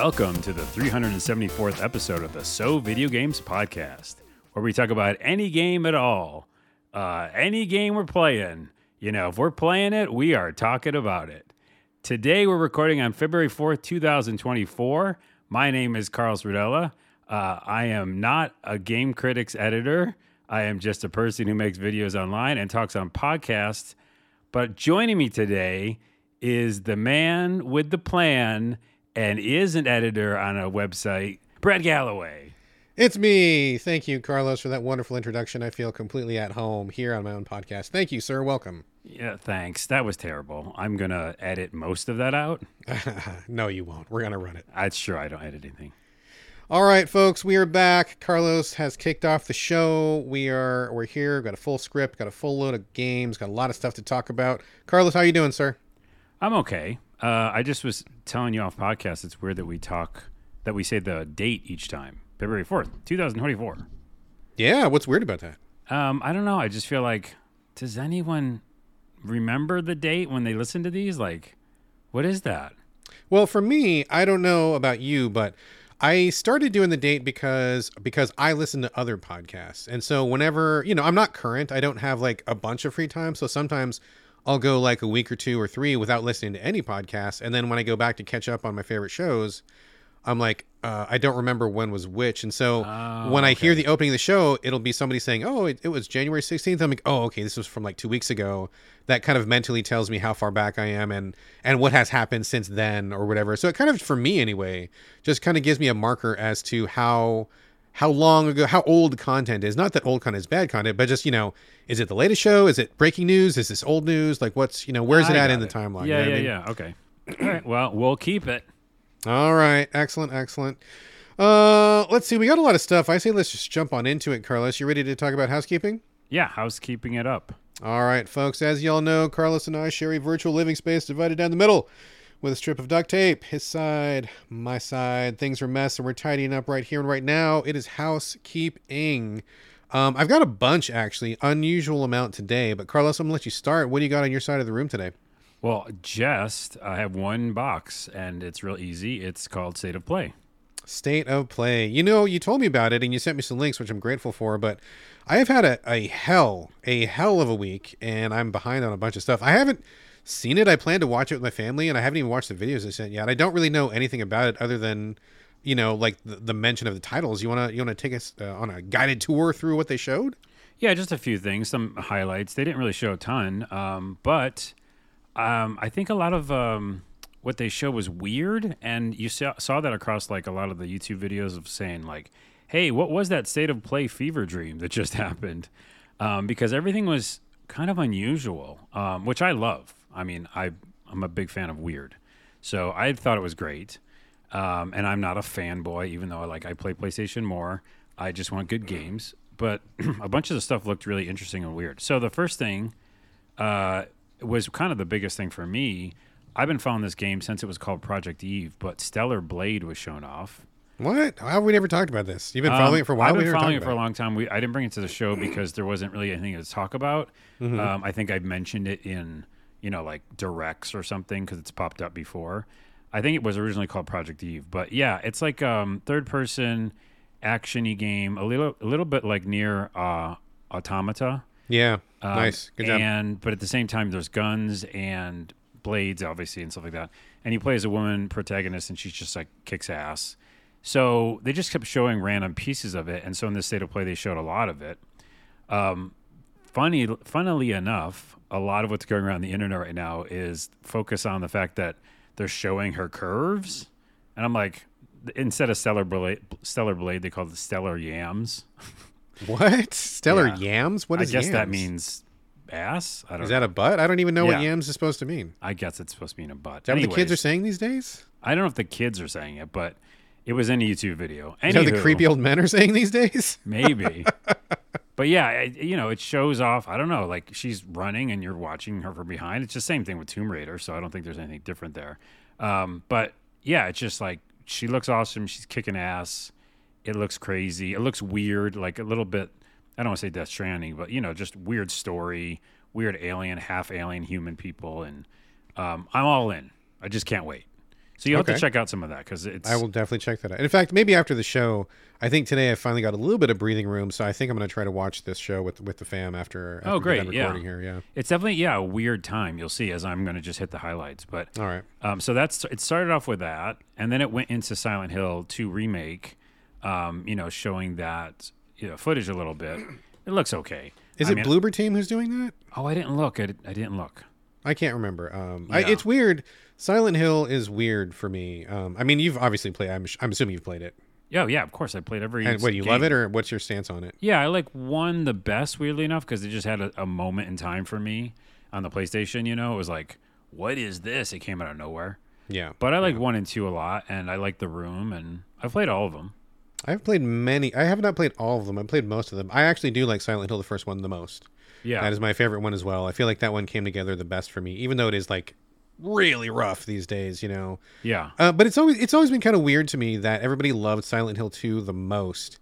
Welcome to the 374th episode of the So Video Games Podcast, where we talk about any game at all. Uh, any game we're playing. You know, if we're playing it, we are talking about it. Today we're recording on February 4th, 2024. My name is Carlos Rudella. Uh, I am not a game critics editor. I am just a person who makes videos online and talks on podcasts. But joining me today is the man with the plan and is an editor on a website, Brad Gallaway. It's me. Thank you, Carlos, for that wonderful introduction. I feel completely at home here on my own podcast. Thank you, sir. Welcome. Yeah, thanks. That was terrible. I'm going to edit most of that out. no, you won't. We're going to run it. I'm sure I don't edit anything. All right, folks, we are back. Carlos has kicked off the show. We are we're here. We've got a full script, got a full load of games, got a lot of stuff to talk about. Carlos, how you doing, sir? I'm okay. Uh, I just was telling you off podcast. It's weird that we talk that we say the date each time. February fourth, two thousand twenty-four. Yeah, what's weird about that? Um, I don't know. I just feel like, does anyone remember the date when they listen to these? Like, what is that? Well, for me, I don't know about you, but I started doing the date because because I listen to other podcasts. And so whenever, you know, I'm not current, I don't have like a bunch of free time, so sometimes I'll go like a week or two or three without listening to any podcasts. And then when I go back to catch up on my favorite shows, I'm like, uh, I don't remember when was which. And so Oh, when I hear the opening of the show, it'll be somebody saying, Oh, it, it was January 16th. I'm like, Oh, okay, this was from like two weeks ago. That kind of mentally tells me how far back I am and, and what has happened since then or whatever. So it kind of, for me anyway, just kind of gives me a marker as to how how long ago, how old the content is. Not that old content is bad content, but just you know, is it the latest show? Is it breaking news? Is this old news? Like, what's you know, where's it I at in the timeline? You Yeah, know yeah, I mean? yeah. Okay. All right. Well, we'll keep it. All right, excellent, excellent. Uh, let's see, we got a lot of stuff. I say let's just jump on into it, Carlos. You ready to talk about housekeeping? Yeah, housekeeping it up. All right, folks. As y'all know, Carlos and I share a virtual living space divided down the middle with a strip of duct tape. His side, my side. Things are a mess, and we're tidying up right here and right now. It is housekeeping. Um, I've got a bunch actually, unusual amount today. But Carlos, I'm gonna let you start. What do you got on your side of the room today? Well, just I have one box, and it's real easy. It's called State of Play. State of play. You know, you told me about it and you sent me some links, which I'm grateful for, but I have had a, a hell, a hell of a week and I'm behind on a bunch of stuff. I haven't seen it. I plan to watch it with my family and I haven't even watched the videos they sent yet. I don't really know anything about it other than, you know, like the, the mention of the titles. You want to, you want to take us uh, on a guided tour through what they showed? Yeah, just a few things, some highlights. They didn't really show a ton, um, but um, I think a lot of um, what they show was weird, and you saw, saw that across like a lot of the YouTube videos of saying like, "Hey, what was that state of play fever dream that just happened?" Um, because everything was kind of unusual, um, which I love. I mean, I I'm a big fan of weird, so I thought it was great. Um, and I'm not a fanboy, even though I like I play PlayStation more. I just want good games. But a bunch of the stuff looked really interesting and weird. So the first thing uh, was kind of the biggest thing for me. I've been following this game since it was called Project Eve, but Stellar Blade was shown off. What? How have we never talked about this? You've been following Um, it for a while. I've been following it for a long time. We, I didn't bring it to the show because there wasn't really anything to talk about. Mm-hmm. Um, I think I've mentioned it in, you know, like directs or something because it's popped up before. I think it was originally called Project Eve, but yeah, it's like um, third person actiony game, a little a little bit like NieR uh, Automata. Yeah. Um, nice. Good job. And but at the same time, there's guns and blades, obviously, and stuff like that. And you play as a woman protagonist, and she's just like kicks ass. So they just kept showing random pieces of it, and so in this state of play, they showed a lot of it. Um, funny, funnily enough, a lot of what's going around the internet right now is focus on the fact that they're showing her curves, and I'm like, instead of stellar blade, stellar blade, they call it stellar yams. What? Stellar Yeah. yams? What is? I guess that means ass. I don't Is know. that a butt? I don't even know what yams is supposed to mean. I guess it's supposed to mean a butt. Is that what the kids are saying these days? I don't know if the kids are saying it, but it was in a YouTube video. Is that the creepy old men are saying these days? maybe. but yeah, it, you know, it shows off. I don't know, like she's running and you're watching her from behind. It's the same thing with Tomb Raider, so I don't think there's anything different there. Um, but yeah, it's just like she looks awesome. She's kicking ass. It looks crazy. It looks weird, like a little bit. I don't want to say Death Stranding, but you know, just weird story, weird alien, half alien human people, and um, I'm all in. I just can't wait. So you'll have to check out some of that because it's I will definitely check that out. In fact, maybe after the show, I think today I finally got a little bit of breathing room, so I think I'm going to try to watch this show with with the fam after. after Oh, great, done yeah. recording here. Yeah. it's definitely yeah a weird time. You'll see as I'm going to just hit the highlights, but All right. Um, so that's it. Started off with that, and then it went into Silent Hill 2 remake. Um, you know, showing that you know footage a little bit. It looks okay. Is I it mean- Bloober Team who's doing that? Oh, I didn't look. I, I didn't look. I can't remember. Um, I, it's weird. Silent Hill is weird for me. Um, I mean, you've obviously played. I'm, I'm assuming you've played it. Yeah, yeah. Of course, I played every. And what do you love it, or what's your stance on it? Yeah, I like one the best. Weirdly enough, because it just had a, a moment in time for me on the PlayStation. You know, it was like, what is this? It came out of nowhere. Yeah, But I like one and two a lot, and I like the room, and I've played all of them. I've played many. I have not played all of them. I've played most of them. I actually do like Silent Hill, the first one, the most. Yeah, That is my favorite one as well. I feel like that one came together the best for me, even though it is like really rough these days. You know, yeah. Uh, but it's always it's always been kind of weird to me that everybody loved Silent Hill 2 the most,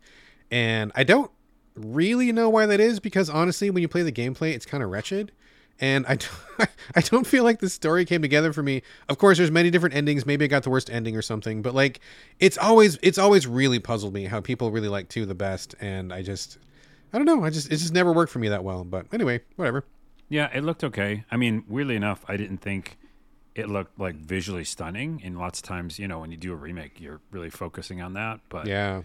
and I don't really know why that is because honestly, when you play the gameplay, it's kind of wretched, and I don't, I don't feel like the story came together for me. Of course, there's many different endings. Maybe I got the worst ending or something, but like it's always it's always really puzzled me how people really like 2 the best, and I just I don't know. I just it just never worked for me that well. But anyway, whatever. Yeah, it looked okay. I mean, weirdly enough, I didn't think it looked like visually stunning. And lots of times, you know, when you do a remake, you're really focusing on that. But Yeah.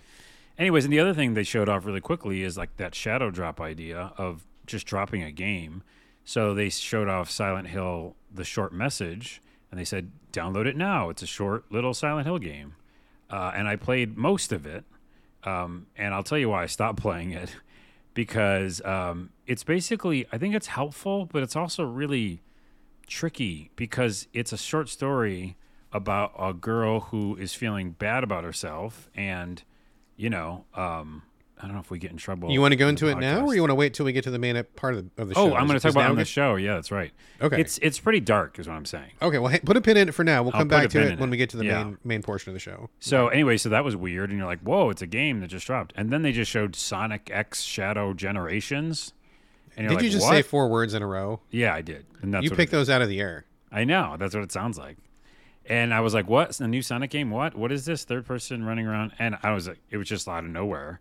anyways, and the other thing they showed off really quickly is like that shadow drop idea of just dropping a game. So they showed off Silent Hill, the short message, and they said, download it now. It's a short little Silent Hill game. Uh, and I played most of it. Um, and I'll tell you why I stopped playing it because um, it's basically, I think it's helpful, but it's also really tricky because it's a short story about a girl who is feeling bad about herself. And, you know, um, I don't know if we get in trouble. You want to go into it now, or you want to wait till we get to the main uh, part of the, of the oh, show? Oh, I'm going to talk about it on the show. Yeah, that's right. Okay. It's it's pretty dark, is what I'm saying. Okay, well, hey, put a pin in it for now. We'll I'll come back to it when it. we get to the Yeah. main main portion of the show. So anyway, so that was weird, and you're like, "Whoa, it's a game that just dropped." And then they just showed Sonic X Shadow Generations. And Did you just "What?" say four words in a row? Yeah, I did. And that's you picked those out of the air. I know. That's what it sounds like. And I was like, "What? A new Sonic game? What? What is this? Third person running around?" And I was like, "It was just out of nowhere."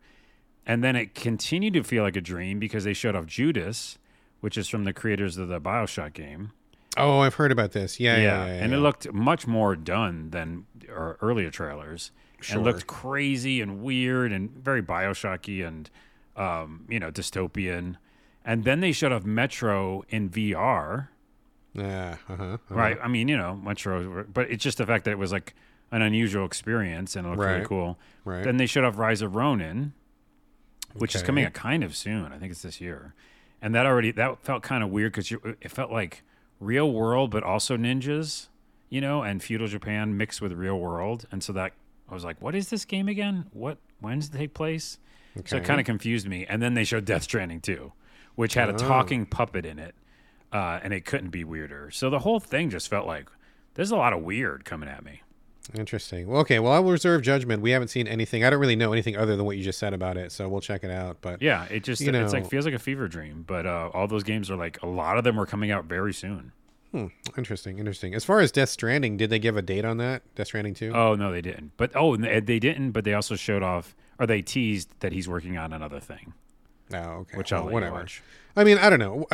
And then it continued to feel like a dream because they showed off Judas, which is from the creators of the Bioshock game. Oh, I've heard about this. Yeah, yeah, yeah. yeah, and it looked much more done than our earlier trailers. Sure. And it looked crazy and weird and very Bioshocky and um, you know dystopian. And then they showed off Metro in VR. Yeah, uh-huh, uh-huh. Right. I mean, you know, Metro, but it's just the fact that it was like an unusual experience and it looked really cool. Right. Then they showed off Rise of Ronin, which is coming out kind of soon. I think it's this year. And that already that felt kind of weird because it felt like real world, but also ninjas, you know, and feudal Japan mixed with real world. And so that I was like, what is this game again? What when does it take place? So it kind of confused me. And then they showed Death Stranding too, which had a Oh. talking puppet in it, uh, and it couldn't be weirder. So the whole thing just felt like there's a lot of weird coming at me. Interesting. Well, okay. Well, I will reserve judgment. We haven't seen anything. I don't really know anything other than what you just said about it, so we'll check it out. But Yeah, it just You it's like feels like a fever dream. But uh, all those games are like a lot of them are coming out very soon. hmm, interesting, interesting. As far as Death Stranding, did they give a date on that? Death Stranding two? Oh no, they didn't. But oh, they didn't. But they also showed off, or they teased that he's working on another thing, oh, okay. which Well, I'll whatever. watch. I mean, I don't know.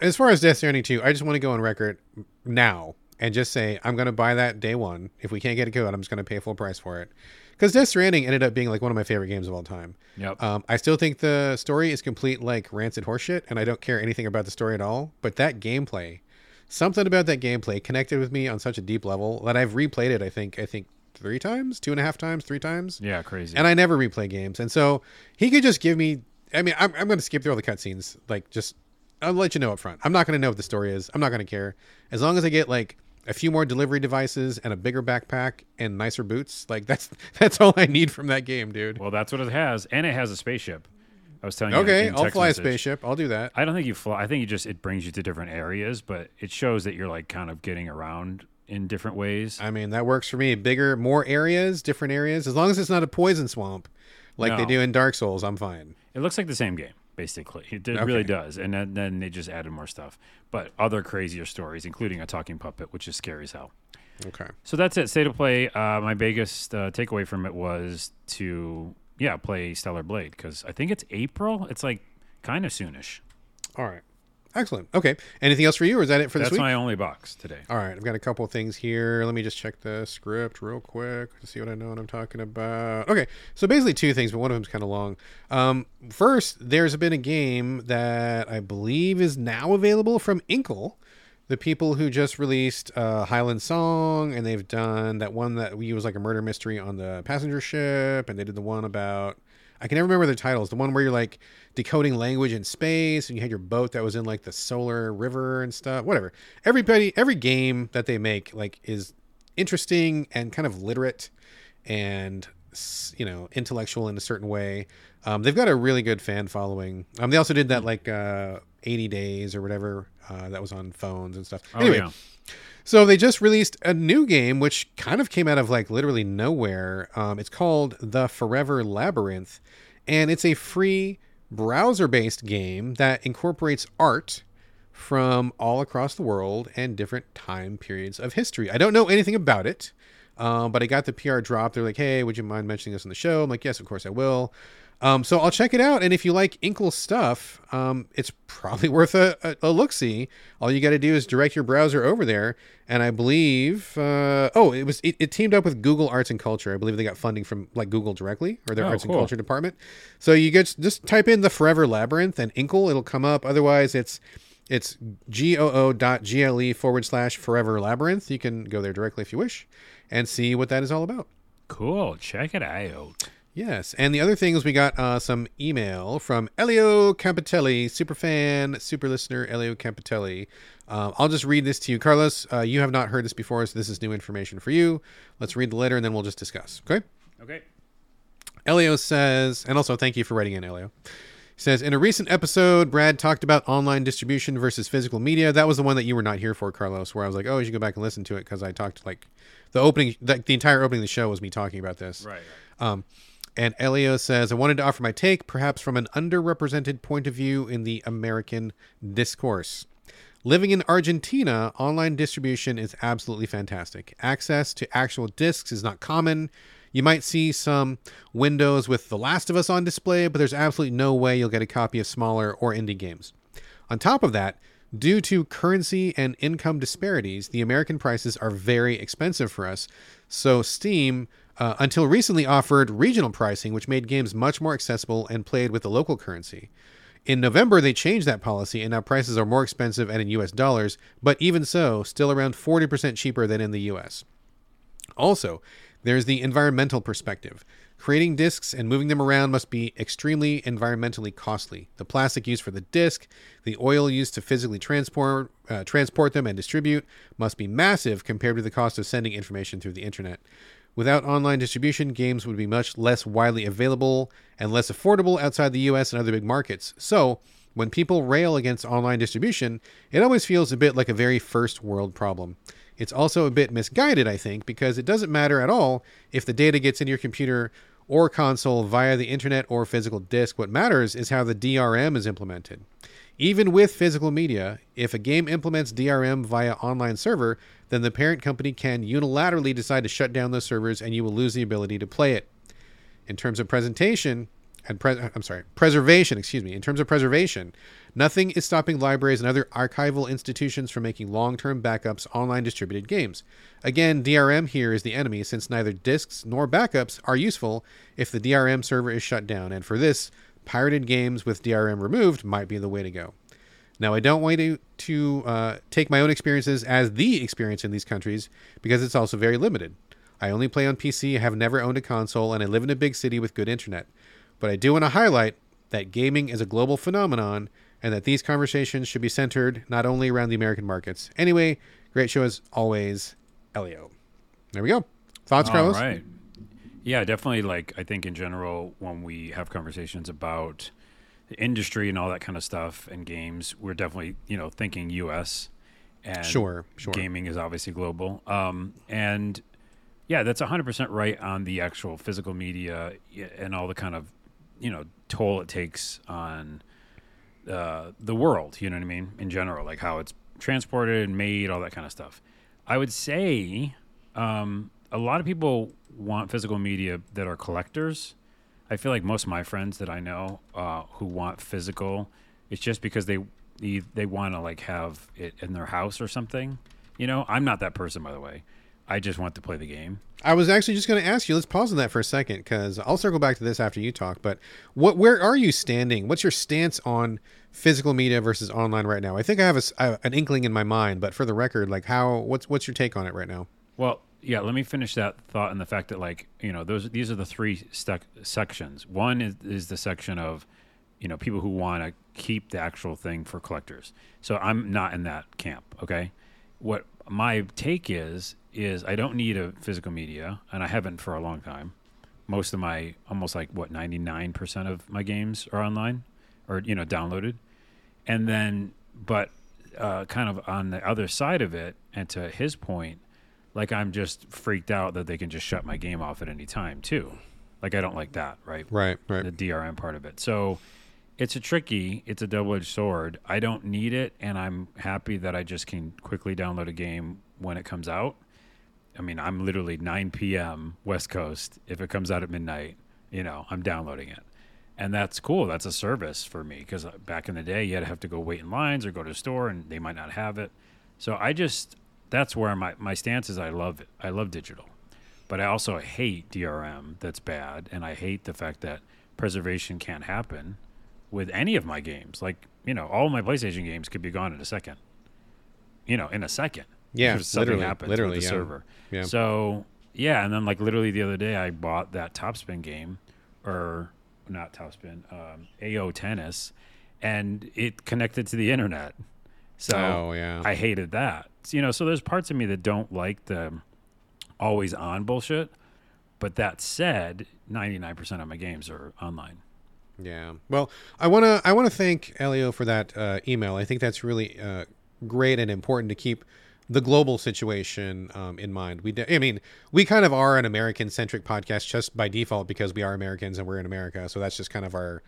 As far as Death Stranding 2, I just want to go on record now and just say I'm going to buy that day one. If we can't get it good, I'm just going to pay full price for it. Because Death Stranding ended up being like one of my favorite games of all time. Yep. Um, I still think the story is complete like rancid horseshit, and I don't care anything about the story at all. But that gameplay, something about that gameplay connected with me on such a deep level that I've replayed it. I think I think three times, two and a half times, three times yeah, crazy. and I never replay games. And so he could just give me. I mean, I'm, I'm going to skip through all the cutscenes. Like, just I'll let you know up front. I'm not going to know what the story is. I'm not going to care as long as I get like a few more delivery devices and a bigger backpack and nicer boots. Like that's that's all I need from that game, dude. well, that's what it has, and it has a spaceship. I was telling you. Okay, I'll fly message. a spaceship. I'll do that. I don't think you fly. I think you just it brings you to different areas, but it shows that you're like kind of getting around in different ways. I mean, that works for me. Bigger, more areas, different areas. As long as it's not a poison swamp like they do in Dark Souls, I'm fine. It looks like the same game, basically. It, it Okay. really does. And then, then they just added more stuff, but other crazier stories, including a talking puppet, which is scary as hell. Okay. So that's it. State of play. Uh, my biggest uh, takeaway from it was to yeah play Stellar Blade because I think it's April. It's like kind of soonish. All right. Excellent. Okay. Anything else for you, or is that it for this That's week? my only box today. All right, I've got a couple of things here. Let me just check the script real quick to see what I know what I'm talking about. Okay, so basically two things, but one of them's kind of long. Um, first, there's been a game that I believe is now available from Inkle, the people who just released uh, Highland Song, and they've done that one that we was like a murder mystery on the passenger ship, and they did the one about I can never remember the titles. The one where you're like decoding language in space, and you had your boat that was in like the solar river and stuff. Whatever. Everybody, every game that they make like is interesting and kind of literate, and you know intellectual in a certain way. Um, they've got a really good fan following. Um, they also did that like uh, 80 days or whatever uh, that was on phones and stuff. Oh anyway, yeah. so they just released a new game, which kind of came out of like literally nowhere. Um, it's called The Forever Labyrinth, and it's a free browser-based game that incorporates art from all across the world and different time periods of history. I don't know anything about it, um, but I got the PR drop. They're like, "Hey, would you mind mentioning this on the show?" I'm like, "Yes, of course I will." Um, so I'll check it out, and if you like Inkle stuff, um, it's probably worth a, a, a look see. All you got to do is direct your browser over there, and I believe, uh, oh, it was it, it teamed up with Google Arts and Culture. I believe they got funding from like Google directly or their Oh, Arts and. Culture department. So you get just type in the Forever Labyrinth and Inkle, it'll come up. Otherwise, it's it's gle forward slash Forever Labyrinth. You can go there directly if you wish, and see what that is all about. Cool. Check it out. Yes, and the other thing is we got uh, some email from Elio Campitelli, super fan, super listener Elio Campitelli. Um, I'll just read this to you, Carlos. Uh, you have not heard this before, so this is new information for you. Let's read the letter and then we'll just discuss. Okay. Okay. Elio says, and also thank you for writing in, Elio. He says, in a recent episode, Brad talked about online distribution versus physical media. That was the one that you were not here for, Carlos, where I was like, oh, you should go back and listen to it because I talked like the opening, the, the entire opening of the show was me talking about this. Right. Um, and Elio says, I wanted to offer my take, perhaps from an underrepresented point of view in the American discourse. Living in Argentina, online distribution is absolutely fantastic. Access to actual discs is not common. You might see some windows with The Last of Us on display, but there's absolutely no way you'll get a copy of smaller or indie games. On top of that, due to currency and income disparities, the American prices are very expensive for us. So, Steam, uh, until recently, offered regional pricing, which made games much more accessible and played with the local currency. In November, they changed that policy, and now prices are more expensive and in US dollars, but even so, still around 40% cheaper than in the US. Also, there's the environmental perspective. Creating discs and moving them around must be extremely environmentally costly. The plastic used for the disc, the oil used to physically transport uh, transport them and distribute must be massive compared to the cost of sending information through the internet. Without online distribution, games would be much less widely available and less affordable outside the US and other big markets. So, when people rail against online distribution, it always feels a bit like a very first world problem. It's also a bit misguided, I think, because it doesn't matter at all if the data gets into your computer or console via the internet or physical disk. What matters is how the DRM is implemented. Even with physical media, if a game implements DRM via online server, then the parent company can unilaterally decide to shut down those servers and you will lose the ability to play it. In terms of presentation and pre- uh, I'm sorry, preservation, excuse me. In terms of preservation, nothing is stopping libraries and other archival institutions from making long-term backups online distributed games. Again, DRM here is the enemy since neither disks nor backups are useful if the DRM server is shut down and for this, pirated games with DRM removed might be the way to go. Now, I don't want to, to uh, take my own experiences as the experience in these countries because it's also very limited. I only play on PC, have never owned a console, and I live in a big city with good internet. But I do want to highlight that gaming is a global phenomenon and that these conversations should be centered not only around the American markets. Anyway, great show as always, Elio. There we go. Thoughts, All Carlos? right. Yeah, definitely. Like, I think in general, when we have conversations about the industry and all that kind of stuff and games, we're definitely, you know, thinking U.S. and Sure, sure. gaming is obviously global. Um, and yeah, that's 100% right on the actual physical media and all the kind of, you know, toll it takes on uh, the world, you know what I mean? In general, like how it's transported and made, all that kind of stuff. I would say um, a lot of people want physical media that are collectors. I feel like most of my friends that I know uh, who want physical, it's just because they they, they want to like have it in their house or something. You know, I'm not that person, by the way. I just want to play the game. I was actually just going to ask you. Let's pause on that for a second because I'll circle back to this after you talk. But what, where are you standing? What's your stance on physical media versus online right now? I think I have a, an inkling in my mind, but for the record, like how what's what's your take on it right now? Well, yeah, let me finish that thought and the fact that like you know those these are the three stuck sections. One is is the section of you know people who want to keep the actual thing for collectors. So I'm not in that camp. Okay, what my take is is I don't need a physical media, and I haven't for a long time. Most of my almost like what ninety nine percent of my games are online, or you know downloaded, and then but uh, kind of on the other side of it, and to his point, like I'm just freaked out that they can just shut my game off at any time too. Like I don't like that, right? Right, right. The DRM part of it. So it's a tricky, it's a double edged sword. I don't need it, and I'm happy that I just can quickly download a game when it comes out. I mean, I'm literally 9 p.m. West Coast. If it comes out at midnight, you know, I'm downloading it. And that's cool. That's a service for me because uh, back in the day, you had to have to go wait in lines or go to a store and they might not have it. So I just, that's where my, my stance is I love it. I love digital. But I also hate DRM that's bad. And I hate the fact that preservation can't happen with any of my games. Like, you know, all my PlayStation games could be gone in a second. You know, in a second. Yeah, literally, happens literally, with the yeah. server. Yeah. So yeah, and then like literally the other day, I bought that Topspin game, or not Topspin, um, AO Tennis, and it connected to the internet. So Oh, yeah. I hated that. You know, so there's parts of me that don't like the always on bullshit. But that said, 99% of my games are online. Yeah. Well, I want to I want to thank Elio for that uh, email. I think that's really uh, great and important to keep the global situation um, in mind. We, de- I mean, we kind of are an American centric podcast just by default because we are Americans and we're in America. So that's just kind of our,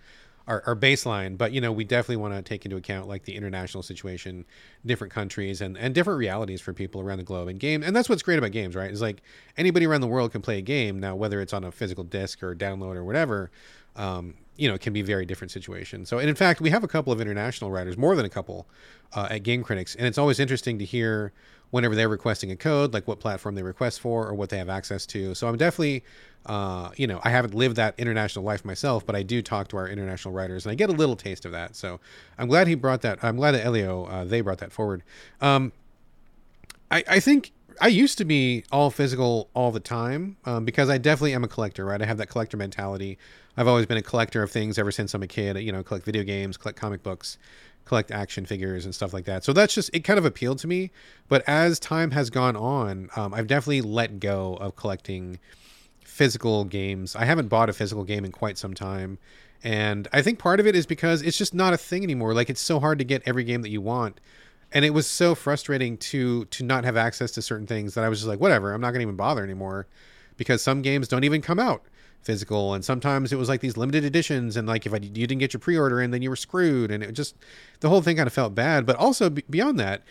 our, our baseline. But, you know, we definitely want to take into account like the international situation, different countries and, and different realities for people around the globe and game. And that's what's great about games, right? Is like anybody around the world can play a game now, whether it's on a physical disc or download or whatever. Um, you know, it can be very different situations. So, and in fact, we have a couple of international writers, more than a couple, uh, at Game Critics, and it's always interesting to hear whenever they're requesting a code, like what platform they request for or what they have access to. So, I'm definitely, uh, you know, I haven't lived that international life myself, but I do talk to our international writers, and I get a little taste of that. So, I'm glad he brought that. I'm glad that Elio uh, they brought that forward. Um, I, I think I used to be all physical all the time um, because I definitely am a collector, right? I have that collector mentality. I've always been a collector of things ever since I'm a kid. You know, collect video games, collect comic books, collect action figures and stuff like that. So that's just it. Kind of appealed to me. But as time has gone on, um, I've definitely let go of collecting physical games. I haven't bought a physical game in quite some time. And I think part of it is because it's just not a thing anymore. Like it's so hard to get every game that you want and it was so frustrating to to not have access to certain things that I was just like, whatever, I'm not gonna even bother anymore, because some games don't even come out physical, and sometimes it was like these limited editions, and like if I, you didn't get your pre-order in, then you were screwed, and it just the whole thing kind of felt bad. But also b- beyond that,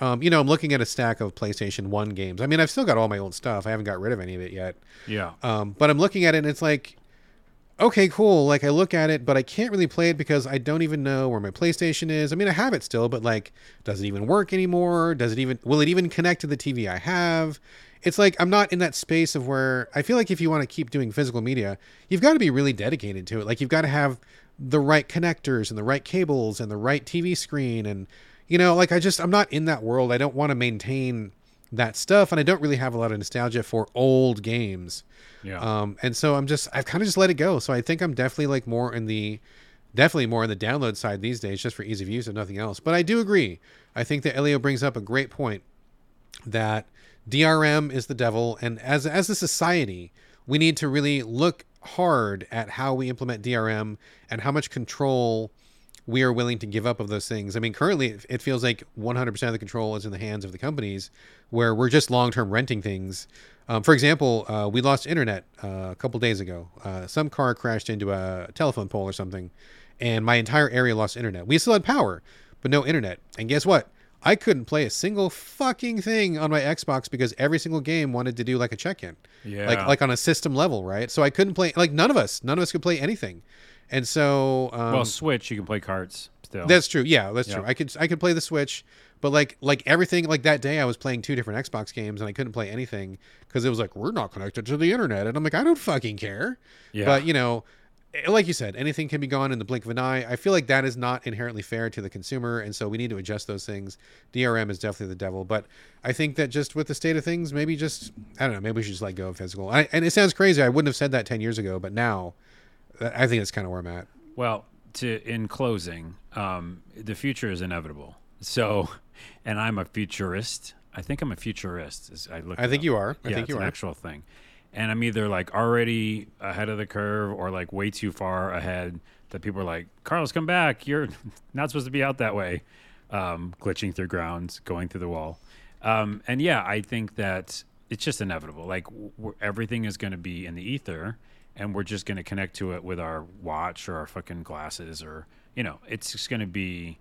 um, you know, I'm looking at a stack of PlayStation One games. I mean, I've still got all my old stuff. I haven't got rid of any of it yet. Yeah. Um, but I'm looking at it, and it's like, okay, cool. Like I look at it, but I can't really play it because I don't even know where my PlayStation is. I mean, I have it still, but like, does it even work anymore? Does it even will it even connect to the TV I have? It's like I'm not in that space of where I feel like if you want to keep doing physical media, you've got to be really dedicated to it. Like you've got to have the right connectors and the right cables and the right TV screen and you know, like I just I'm not in that world. I don't want to maintain that stuff and I don't really have a lot of nostalgia for old games. Yeah. Um, and so I'm just I've kind of just let it go. So I think I'm definitely like more in the definitely more on the download side these days, just for ease of use and nothing else. But I do agree. I think that Elio brings up a great point that DRM is the devil, and as as a society, we need to really look hard at how we implement DRM and how much control we are willing to give up of those things. I mean, currently it- feels like 100% of the control is in the hands of the companies, where we're just long-term renting things. Um, for example, uh, we lost internet uh, a couple days ago. Uh, some car crashed into a telephone pole or something, and my entire area lost internet. We still had power, but no internet. And guess what? I couldn't play a single fucking thing on my Xbox because every single game wanted to do like a check-in. Yeah. Like like on a system level, right? So I couldn't play like none of us, none of us could play anything. And so um, well, Switch, you can play cards still. that's true. Yeah, that's Yeah. true. I could I could play the Switch, but like like everything like that day I was playing two different Xbox games and I couldn't play anything because it was like we're not connected to the internet and I'm like I don't fucking care. Yeah. But you know, like you said, anything can be gone in the blink of an eye. I feel like that is not inherently fair to the consumer, and so we need to adjust those things. DRM is definitely the devil, but I think that just with the state of things, maybe just I don't know, maybe we should just let go of physical. I, and it sounds crazy. I wouldn't have said that ten years ago, but now, uh, I think that's kind of where I'm at. Well, to in closing, um, the future is inevitable. So, and I'm a futurist. I think I'm a futurist. I look. I think you are. I yeah, think it's you an are. actual thing. And I'm either like already ahead of the curve or like way too far ahead that people are like, Carlos, come back. You're not supposed to be out that way. Um, glitching through grounds, going through the wall. Um, and yeah, I think that it's just inevitable. Like everything is going to be in the ether and we're just going to connect to it with our watch or our fucking glasses or, you know, it's just going to be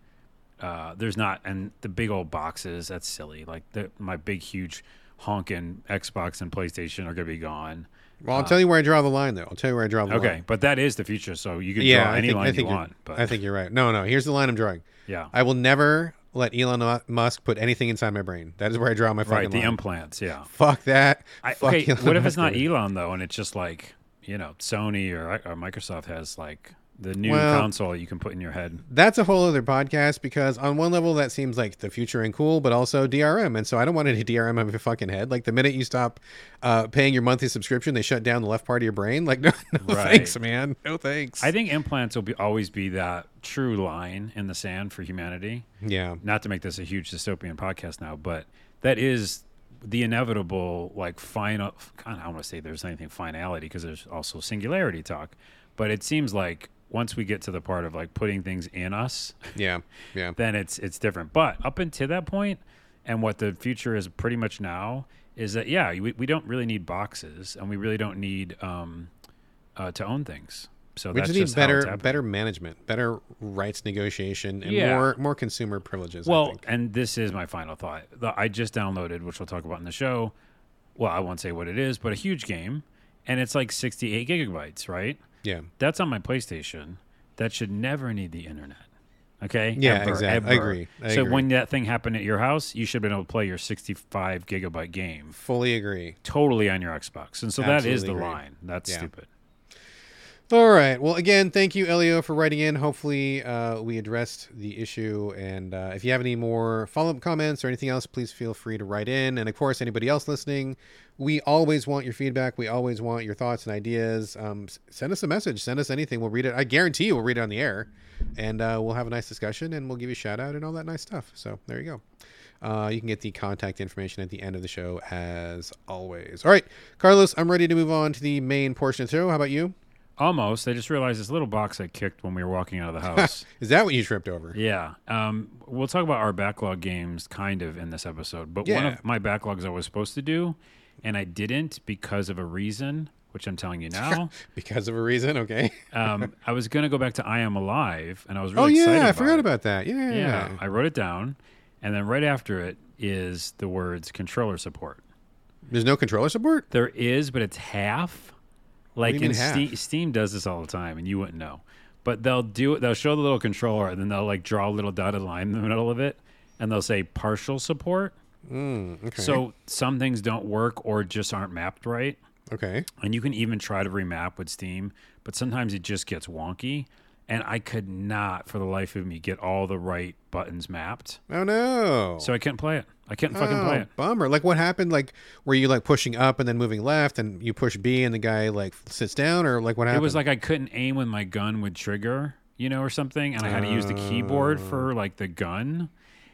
uh, there's not and the big old boxes that's silly like the, my big huge honking xbox and playstation are going to be gone Well, I'll uh, tell you where I draw the line, though. I'll tell you where I draw the line. okay but that is the future so you can Yeah, draw I any think, line I think you want but I think you're right. No, no. Here's the line I'm drawing. yeah I will never let Elon Musk put anything inside my brain. That is where I draw my fucking right the line. implants yeah Fuck that. I, Fuck okay Elon what if Musk, it's not elon though and it's just like you know sony or, or microsoft has like the new Well- console you can put in your head That's a whole other podcast because on one level that seems like the future and cool, but also DRM, and so I don't want any DRM on my fucking head. Like the minute you stop uh, paying your monthly subscription, they shut down the left part of your brain. Like no, no Right. thanks, man. No thanks. i think implants will be always be that true line in the sand for humanity yeah. not to make this a huge dystopian podcast now, but that is the inevitable like final. God, I don't want to say there's anything finality because there's also singularity talk, but it seems like once we get to the part of like putting things in us, Yeah. Yeah. then it's it's different. But up until that point, and what the future is pretty much now is that yeah, we, we don't really need boxes, and we really don't need um, uh, to own things. So We that's just need just better better management, better rights negotiation, and Yeah. more more consumer privileges. I Well, think. and this is my final thought. The, I just downloaded, which we'll talk about in the show. Well, I won't say what it is, but a huge game, and it's like 68 gigabytes, right? Yeah. That's on my PlayStation. That should never need the internet. Okay. Yeah, Ever, exactly. I agree. I so agree. when that thing happened at your house, you should have been able to play your 65 gigabyte game Fully agree. totally on your Xbox, and so that is the agree. line. That's Yeah. stupid. All right. Well, again, thank you, Elio, for writing in. Hopefully, uh, we addressed the issue. And uh, if you have any more follow up comments or anything else, please feel free to write in. And of course, anybody else listening, we always want your feedback. We always want your thoughts and ideas. Um, send us a message. Send us anything. We'll read it. I guarantee you, we'll read it on the air, and uh, we'll have a nice discussion, and we'll give you a shout out and all that nice stuff. So there you go. Uh, you can get the contact information at the end of the show, as always. All right, Carlos, I'm ready to move on to the main portion of the show. How about you? Almost. I just realized this little box I kicked when we were walking out of the house. Is that what you tripped over? Yeah. Um, we'll talk about our backlog games kind of in this episode, but one Yeah. of my backlogs I was supposed to do, and I didn't because of a reason, which I'm telling you now. Because of a reason, okay. um, I was going to go back to I Am Alive, and I was Oh really excited yeah, I forgot it. about that. Yeah, Yeah. I wrote it down, and then right after it is the words controller support. There's no controller support. There is, but it's half. Like in? Steam, Steam does this all the time, and you wouldn't know. But they'll do it. They'll show the little controller, and then they'll like draw a little dotted line in the middle of it, and they'll say partial support. Mm, okay. So some things don't work or just aren't mapped right, okay. and you can even try to remap with Steam, but sometimes it just gets wonky. And I could not, for the life of me, get all the right buttons mapped, Oh no. so I couldn't play it. I couldn't fucking oh, play Oh, it. Bummer. Like what happened? Like were you like pushing up and then moving left, and you push B and the guy like sits down, or like what happened? It was like I couldn't aim when my gun would trigger, you know, or something, and I had to use the keyboard Oh. for like the gun.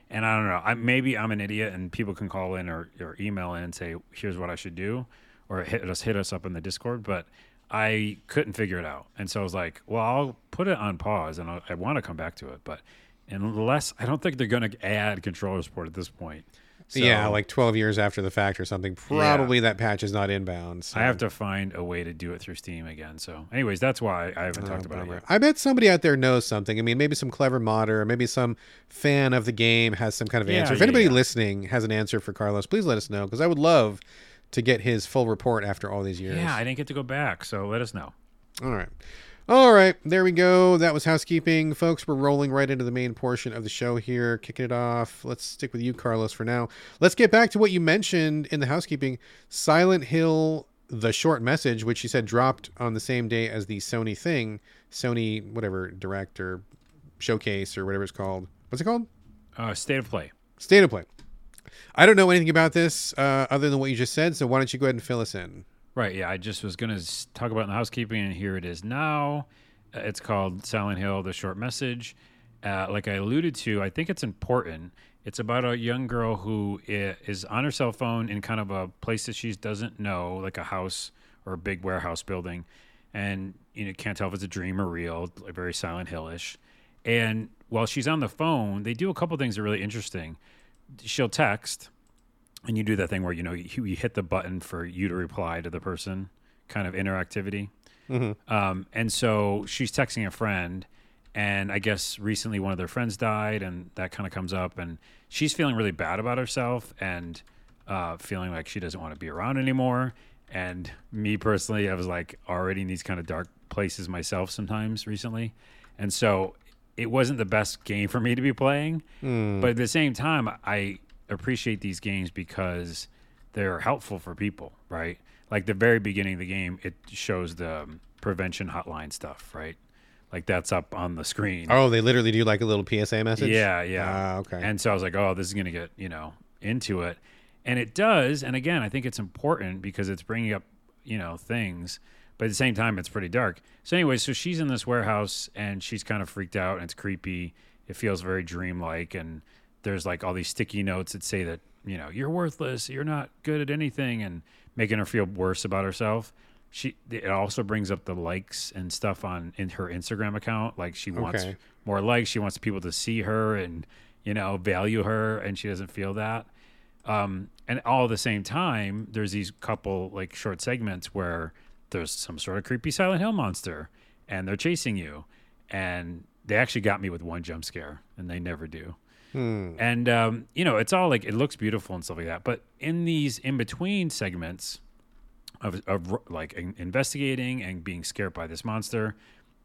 And I don't know. I, maybe I'm an idiot, and people can call in or, or email in and say, "Here's what I should do," or hit us hit us up in the Discord. But I couldn't figure it out, and so I was like, "Well, I'll put it on pause, and I, I want to come back to it, but." Unless I don't think they're going to add controller support at this point. So yeah, like 12 years after the fact or something. Probably that patch is not inbound. So. I have to find a way to do it through Steam again. So, anyways, that's why I haven't Oh, talked about it yet. I bet somebody out there knows something. I mean, maybe some clever modder, or maybe some fan of the game has some kind of Yeah, answer. If yeah, anybody yeah. listening has an answer for Carlos, please let us know because I would love to get his full report after all these years. Yeah, I didn't get to go back, so let us know. All right. All right, there we go. That was housekeeping. Folks, we're rolling right into the main portion of the show here, kicking it off. Let's stick with you, Carlos, for now. Let's get back to what you mentioned in the housekeeping Silent Hill, the short message, which you said dropped on the same day as the Sony thing, Sony, whatever, direct or showcase or whatever it's called. What's it called? Uh, state of play. State of Play. I don't know anything about this uh, other than what you just said, so why don't you go ahead and fill us in? Right. Yeah. I just was going to talk about in the housekeeping, and here it is now. Uh, It's called Silent Hill: The Short Message. Uh, like I alluded to, I think it's important. It's about a young girl who is on her cell phone in kind of a place that she doesn't know, like a house or a big warehouse building, and you know can't tell if it's a dream or real, like very Silent Hill-ish. And while she's on the phone, they do a couple things that are really interesting. She'll text, and you do that thing where you know you, you hit the button for you to reply to the person, kind of interactivity. Um, and so she's texting a friend, and I guess recently one of their friends died, and that kind of comes up, and she's feeling really bad about herself and uh, feeling like she doesn't want to be around anymore. And me personally, I was like already in these kind of dark places myself sometimes recently, and so it wasn't the best game for me to be playing. But at the same time, I appreciate these games because they're helpful for people, right? Like the very beginning of the game, it shows the um, prevention hotline stuff, right? Like that's up on the screen. Oh, they literally do like a little PSA message? Yeah, yeah. Ah, okay. And so I was like, oh, this is going to get, you know, into it. And it does. And again, I think it's important because it's bringing up, you know, things. But at the same time, it's pretty dark. So, anyway, so she's in this warehouse and she's kind of freaked out and it's creepy. It feels very dreamlike. And there's like all these sticky notes that say that, you know, you're worthless. You're not good at anything and making her feel worse about herself. She, it also brings up the likes and stuff on in her Instagram account. Like she wants Okay. more likes. She wants people to see her and you know value her, and she doesn't feel that. Um, and all at the same time, there's these couple like short segments where there's some sort of creepy Silent Hill monster, and they're chasing you, and they actually got me with one jump scare, and they never do. And um, you know, it's all like it looks beautiful and stuff like that. But in these in between segments of, of like in- investigating and being scared by this monster,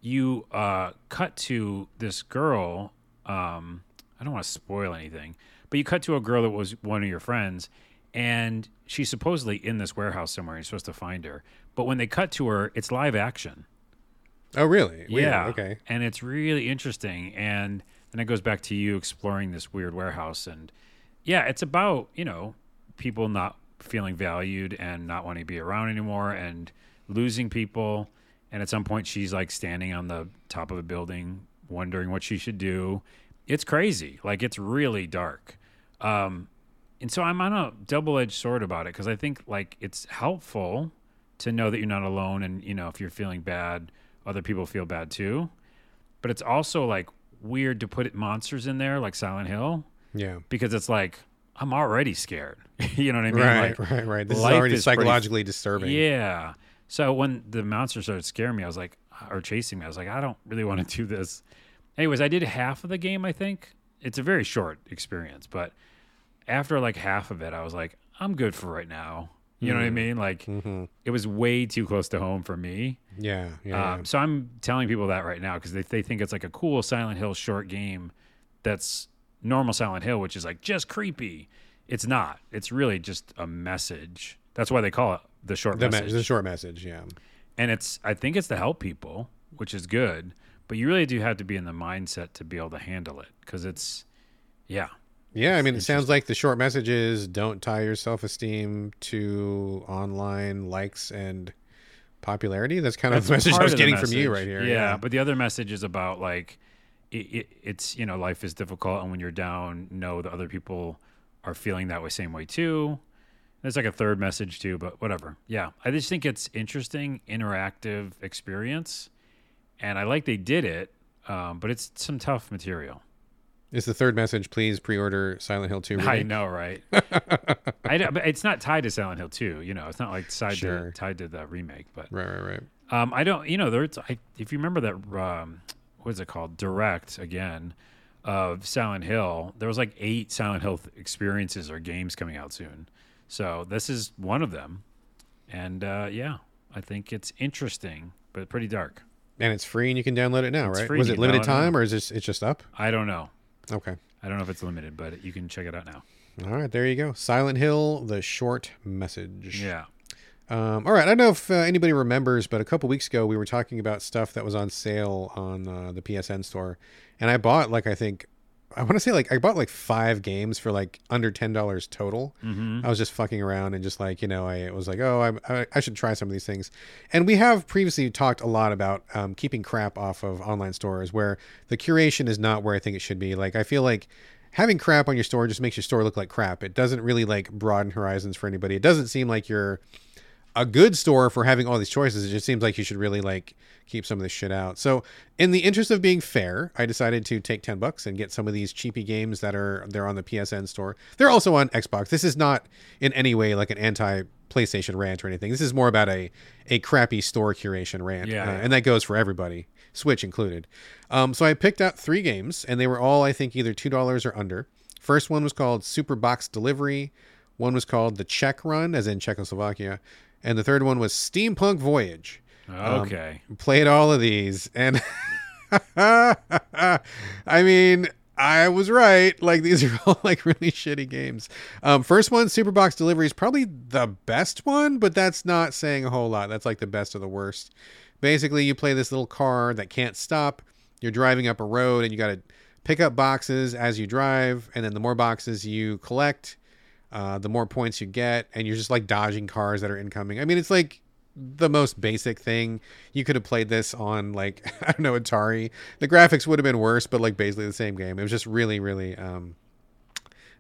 you uh, cut to this girl. Um, I don't want to spoil anything, but you cut to a girl that was one of your friends, and she's supposedly in this warehouse somewhere. You're supposed to find her, but when they cut to her, it's live action. Oh, really? Weird. Yeah. Okay. And it's really interesting. And then it goes back to you exploring this weird warehouse. And yeah, it's about, you know, people not feeling valued and not wanting to be around anymore and losing people. And at some point, she's like standing on the top of a building, wondering what she should do. It's crazy. Like, it's really dark. Um, and so I'm on a double edged sword about it because I think like it's helpful to know that you're not alone. And, you know, if you're feeling bad, other people feel bad too. But it's also like weird to put monsters in there like Silent Hill Yeah. because it's like I'm already scared. you know what I mean? Right, Like, right, right. This is already is pretty- psychologically disturbing. Yeah. So when the monster started scaring me, I was like, uh, or chasing me, I was like, I don't really want to do this. Anyways, I did half of the game, I think. It's a very short experience, but after like half of it, I was like, I'm good for right now. You know what I mean? Like, it was way too close to home for me. Yeah. Yeah. Um, so I'm telling people that right now because they, they think it's like a cool Silent Hill short game that's normal Silent Hill, which is like just creepy. It's not. It's really just a message. That's why they call it the short the, me- message. the short message. Yeah. and it's I think it's to help people, which is good. But you really do have to be in the mindset to be able to handle it because it's, yeah, Yeah, I mean, it sounds like the short message is don't tie your self esteem to online likes and popularity. That's kind of the message I was getting from you right here. Yeah, but the other message is about like it, it, it's you know life is difficult, and when you're down, know that other people are feeling that way same way too. There's like a third message too, but whatever. Yeah, I just think it's interesting, interactive experience, and I like they did it, um, but it's some tough material. Is the third message? Please pre-order Silent Hill 2. Remake. I know, right? I don't- but it's not tied to Silent Hill 2. You know, it's not like tied Sure. to tied to the remake. But Right, right, right. um, I don't. You know, there's. I, if you remember that, um, what is it called? Direct again of Silent Hill. There was like eight Silent Hill th- experiences or games coming out soon. So this is one of them, and uh, yeah, I think it's interesting, but pretty dark. And it's free, and you can download it now, It's right? free, Was it limited it time, or is this it's just up? I don't know. Okay. I don't know if it's limited, but you can check it out now. All right, there you go. Silent Hill: The Short Message. Yeah. Um, all right. I don't know if uh, anybody remembers, but a couple weeks ago we were talking about stuff that was on sale on uh, the PSN store, and I bought like I think I want to say like I bought like five games for like under ten dollars total. Mm-hmm. I was just fucking around and just like you know I was like oh I, I, I should try some of these things, and we have previously talked a lot about um, keeping crap off of online stores where the curation is not where I think it should be. Like I feel like having crap on your store just makes your store look like crap. It doesn't really like broaden horizons for anybody. It doesn't seem like you're a good store for having all these choices. It just seems like you should really like keep some of this shit out. So, in the interest of being fair, I decided to take 10 bucks and get some of these cheapy games that are they're on the PSN store. They're also on Xbox. This is not in any way like an anti PlayStation rant or anything. This is more about a a crappy store curation rant. Yeah, Uh, yeah. and that goes for everybody, Switch included. Um, so I picked out 3 games and they were all I think either $2 or under. First one was called Super Box Delivery. One was called The Czech Run, as in Czechoslovakia. And the third one was Steampunk Voyage. Um, Okay. Played all of these. And I mean, I was right. Like, these are all like really shitty games. Um, first one, Super Box Delivery, is probably the best one, but that's not saying a whole lot. That's like the best of the worst. Basically, you play this little car that can't stop. You're driving up a road and you got to pick up boxes as you drive. And then the more boxes you collect, uh, the more points you get, and you're just like dodging cars that are incoming. I mean, it's like the most basic thing. You could have played this on like I don't know Atari. The graphics would have been worse, but like basically the same game. It was just really, really um,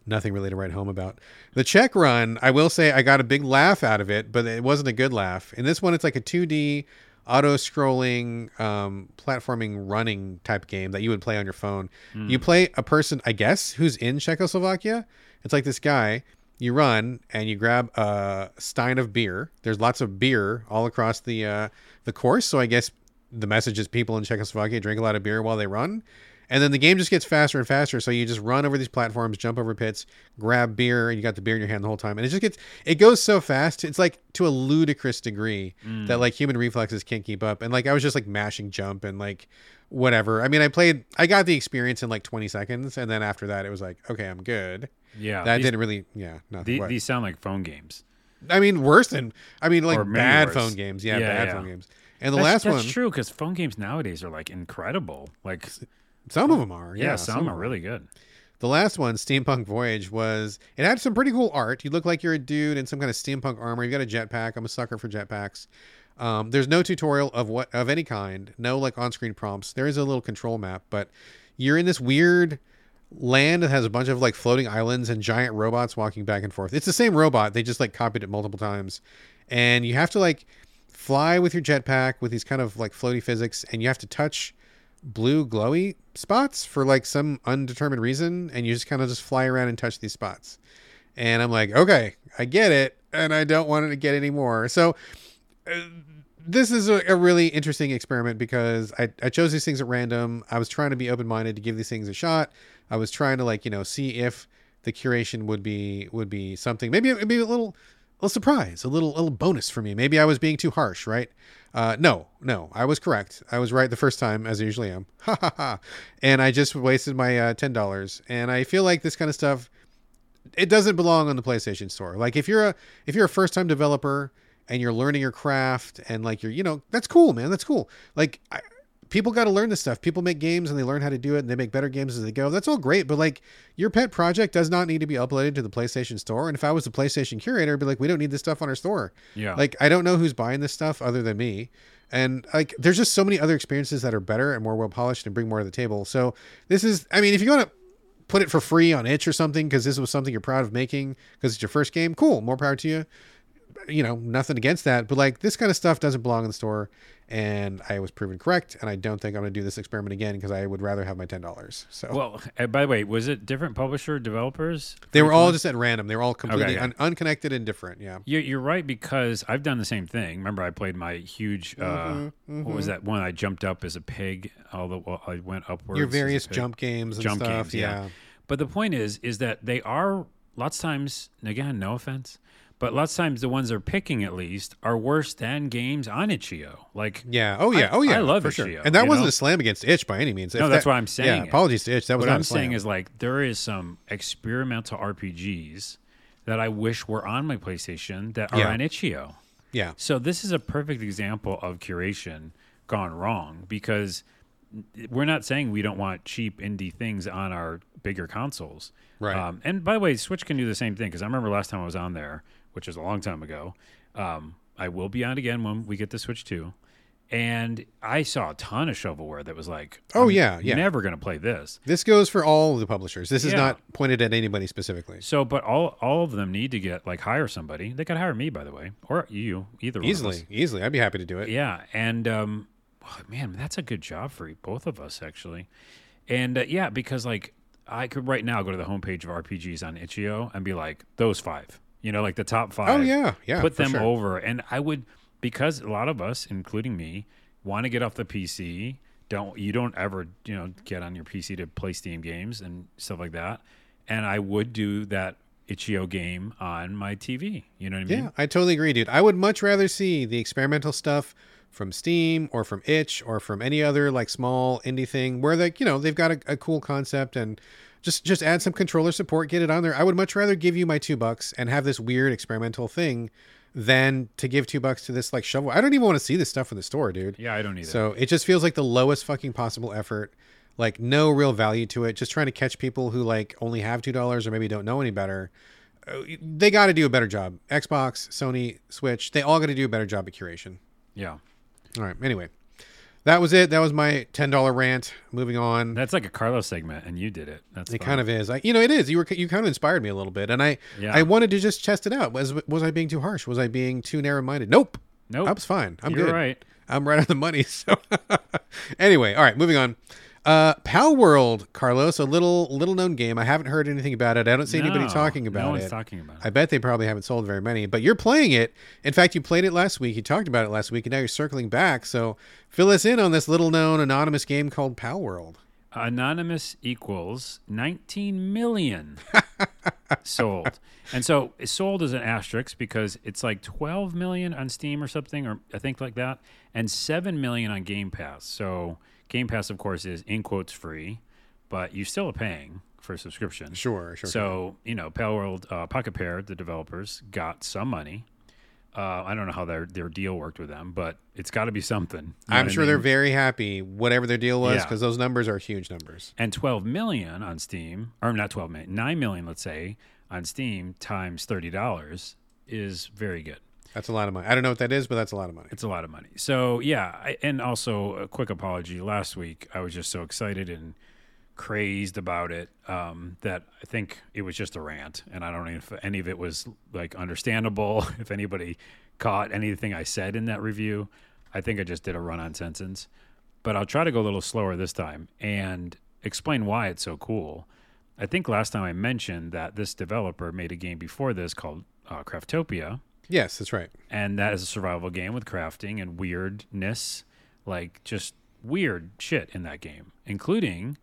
nothing really to write home about. The Czech Run, I will say, I got a big laugh out of it, but it wasn't a good laugh. In this one, it's like a 2D auto-scrolling um, platforming running type game that you would play on your phone. You play a person, I guess, who's in Czechoslovakia. It's like this guy. You run and you grab a stein of beer. There's lots of beer all across the uh, the course. So I guess the message is people in Czechoslovakia drink a lot of beer while they run. And then the game just gets faster and faster. So you just run over these platforms, jump over pits, grab beer, and you got the beer in your hand the whole time. And it just gets, it goes so fast. It's like to a ludicrous degree that like human reflexes can't keep up. And like I was just like mashing jump and like whatever. I mean, I played, I got the experience in like 20 seconds. And then after that, it was like, okay, I'm good. Yeah. That these, didn't really, yeah, nothing. the- these sound like phone games. I mean, worse than, I mean, like bad worse. phone games. Yeah, Yeah, bad yeah. phone games. And the that's, last that's one, true because phone games nowadays are like incredible. Like, some of them are. yeah, Yeah, some, of are really good. The last one, Steampunk Voyage, was it had some pretty cool art. You look like you're a dude in some kind of steampunk armor. You got a jetpack. I'm a sucker for jetpacks. Um, there's no tutorial of what of any kind. No like on-screen prompts. There is a little control map, but you're in this weird land that has a bunch of like floating islands and giant robots walking back and forth. It's the same robot. They just like copied it multiple times, and you have to like fly with your jetpack with these kind of like floaty physics, and you have to touch blue glowy spots for like some undetermined reason and you just kind of just fly around and touch these spots and i'm like okay i get it and i don't want it to get any more so uh, this is a, a really interesting experiment because I, I chose these things at random i was trying to be open-minded to give these things a shot i was trying to like you know see if the curation would be would be something maybe it'd be a little a surprise, a little little bonus for me. Maybe I was being too harsh, right? Uh, no, no, I was correct. I was right the first time, as I usually am. Ha ha ha! And I just wasted my uh, ten dollars. And I feel like this kind of stuff, it doesn't belong on the PlayStation Store. Like if you're a if you're a first time developer and you're learning your craft and like you're you know that's cool, man. That's cool. Like I, people got to learn this stuff. People make games and they learn how to do it and they make better games as they go. That's all great, but like your pet project does not need to be uploaded to the PlayStation Store. And if I was the PlayStation curator, I'd be like, we don't need this stuff on our store. Yeah. Like I don't know who's buying this stuff other than me. And like there's just so many other experiences that are better and more well polished and bring more to the table. So this is I mean, if you want to put it for free on itch or something because this was something you're proud of making because it's your first game, cool, more power to you you know, nothing against that, but like this kind of stuff doesn't belong in the store. And I was proven correct, and I don't think I'm going to do this experiment again because I would rather have my ten dollars. So Well, uh, by the way, was it different publisher developers? they were all just at random. They were all completely Okay. un- unconnected and different. Yeah. You're, you're right because I've done the same thing. Remember, I played my huge. Uh, Mm-hmm, What was that one? I jumped up as a pig. Although well, I went upwards. Your various jump games and jump stuff. games. yeah. But the point is, is that they are lots of times. Again, no offense, but lots of times the ones they're picking at least are worse than games on itch.io. Like Yeah. Oh yeah. I- oh yeah. I love for sure. itch.io, And that wasn't know? a slam against itch by any means. No, that's that- why I'm saying Yeah. it. Apologies to itch. That was what not I'm a slam. saying is like there is some experimental RPGs that I wish were on my PlayStation that are Yeah. on itch.io. yeah. So this is a perfect example of curation gone wrong because we're not saying we don't want cheap indie things on our bigger consoles. Right. Um, and by the way, Switch can do the same thing because I remember last time I was on there, which was a long time ago. Um, I will be on again when we get the Switch 2. And I saw a ton of shovelware that was like, Oh, yeah, yeah. never going to play this. This goes for all of the publishers. This is Yeah. not pointed at anybody specifically. So, but all all of them need to get like hire somebody. They could hire me, by the way, or you, either one of us. Easily, easily. I'd be happy to do it. Yeah, and um, oh, man, that's a good job for both of us actually. And uh, yeah, because like I could right now go to the homepage of RPGs on itch.io and be like those five, you know, like the top oh, five. Oh yeah, yeah. put them sure. over, and I would because a lot of us, including me, want to get off the PC. Don't you don't ever you know get on your PC to play Steam games and stuff like that. And I would do that itch.io game on my TV. You know what I mean? Yeah, I totally agree, dude. I would much rather see the experimental stuff from Steam or from Itch or from any other like small indie thing where like you know they've got a, a cool concept and just just add some controller support, get it on there. I would much rather give you my two bucks and have this weird experimental thing than to give two bucks to this like shovel. I don't even want to see this stuff in the store, dude. Yeah, I don't either. So it just feels like the lowest fucking possible effort. Like no real value to it. Just trying to catch people who like only have two dollars or maybe don't know any better. Uh, They got to do a better job. Xbox, Sony, Switch. They all got to do a better job at curation. yeah. All right. Anyway, that was it. That was my ten dollar rant. Moving on. That's like a Carlos segment, and you did it. That's It kind of is. I, you know, it is. You were you kind of inspired me a little bit, and I Yeah. I wanted to just test it out. Was was I being too harsh? Was I being too narrow minded? Nope. nope. I was fine. I'm You're good. right. I'm right on the money. So anyway, all right, moving on. Uh Palworld, Carlos, a little little known game. I haven't heard anything about it. I don't see anybody talking about it. no one's it. talking about it. I bet they probably haven't sold very many, but you're playing it. In fact, you played it last week. You talked about it last week, and now you're circling back. So fill us in on this little known anonymous game called Palworld. Anonymous equals 19 million sold. And so sold is an asterisk because it's like 12 million on Steam or something, or I think like that, and 7 million on Game Pass. So Game Pass, of course, is in quotes free, but you still are paying for a subscription. Sure, sure. So, you know, Pale World, uh, Pocketpair, the developers, got some money. Uh, I don't know how their, their deal worked with them, but it's got to be something. You know I'm what I sure they're very happy, whatever their deal was, Yeah. because those numbers are huge numbers. and 12 million on Steam, or not 12 million, 9 million, let's say, on Steam times $30 is very good. That's a lot of money. I don't know what that is, but that's a lot of money. It's a lot of money. So, yeah. I, and also, a quick apology. Last week, I was just so excited and crazed about it um, that I think it was just a rant. And I don't know if any of it was like understandable. If anybody caught anything I said in that review, I think I just did a run on sentence. But I'll try to go a little slower this time and explain why it's so cool. I think last time I mentioned that this developer made a game before this called uh, Craftopia Yes, that's right. and that is a survival game with crafting and weirdness, like just weird shit in that game, including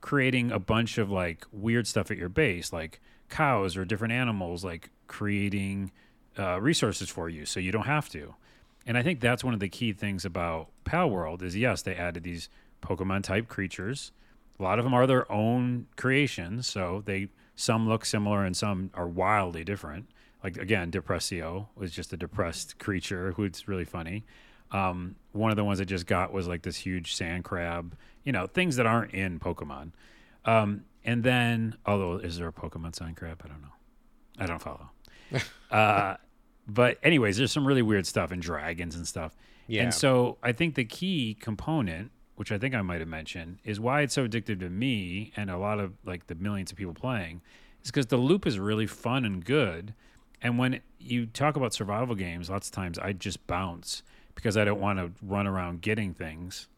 creating a bunch of like weird stuff at your base, like cows or different animals, like creating uh, resources for you so you don't have to. And I think that's one of the key things about Palworld is yes, they added these Pokemon type creatures. A lot of them are their own creations, so they some look similar and some are wildly different. Like again, Depresso was just a depressed creature who's really funny. Um, one of the ones I just got was like this huge sand crab. You know, things that aren't in Pokemon. Um, and then, although is there a Pokemon sand crab? I don't know. I don't follow. uh, but anyways, there's some really weird stuff and dragons and stuff. Yeah. And so I think the key component, which I think I might have mentioned, is why it's so addictive to me and a lot of like the millions of people playing, is because the loop is really fun and good. And when you talk about survival games, lots of times I just bounce because I don't want to run around getting things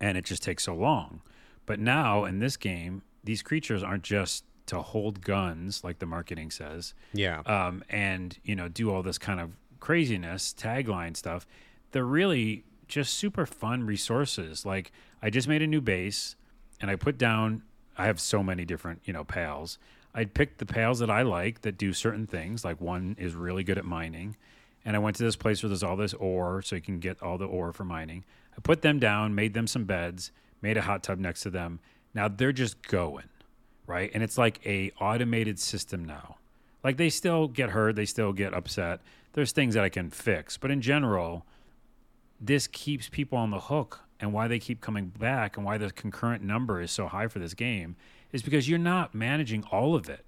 and it just takes so long. But now in this game, these creatures aren't just to hold guns like the marketing says Yeah. um, and you know do all this kind of craziness tagline stuff they're really just super fun resources like i just made a new base and i put down i have so many different you know pals i picked the pails that i like that do certain things like one is really good at mining. And i went to this place where there's all this ore so you can get all the ore for mining. I put them down made them some beds made a hot tub next to them. Now they're just going right? And it's like a automated system now. Like they still get hurt, they still get upset. There's things that I can fix, but in general, this keeps people on the hook. And why they keep coming back and why the concurrent number is so high for this game is because you're not managing all of it.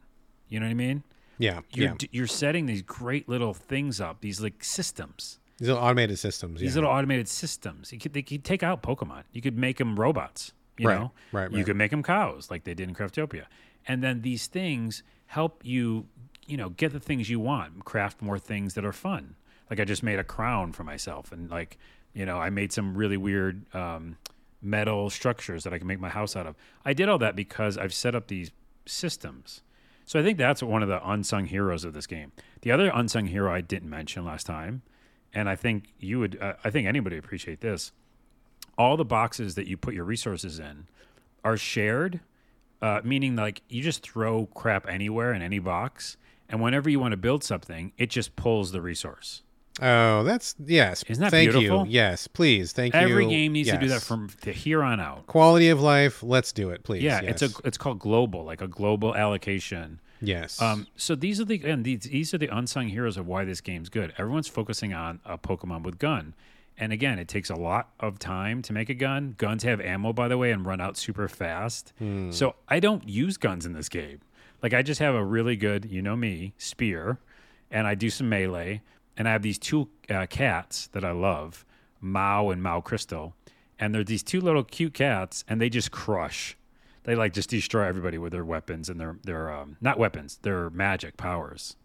You know what I mean? yeah. You're yeah. d- you're setting these great little things up, these like systems, These little automated systems. these yeah. little automated systems. You could they could take out Pokemon. You could make them robots. You Right, know, right, You right. could make them cows like they did in Craftopia, and then these things help you, you know, get the things you want. Craft more things that are fun. Like I just made a crown for myself, and like you know, I made some really weird um, metal structures that I can make my house out of. I did all that because I've set up these systems. So I think that's one of the unsung heroes of this game. The other unsung hero I didn't mention last time, and I think you would, uh, I think anybody appreciate this. All the boxes that you put your resources in are shared, uh, meaning like you just throw crap anywhere in any box, and whenever you want to build something, it just pulls the resource. Oh, that's yes. Isn't that Thank beautiful? you. Yes, please. Thank you. Every game needs to do that from to here on out. quality of life. Let's do it, please. Yeah, yes. it's a it's called global, like a global allocation. yes. Um, so these are the and these, these are the unsung heroes of why this game's good. Everyone's focusing on a Pokemon with gun, and again, it takes a lot of time to make a gun. Guns have ammo, by the way, and run out super fast. Hmm. So I don't use guns in this game. Like I just have a really good, you know me, spear, and I do some melee, and I have these two uh, cats that I love, Mau and Mau Crystal, and they're these two little cute cats, and they just crush they like just destroy everybody with their weapons and their their um, not weapons, their magic powers.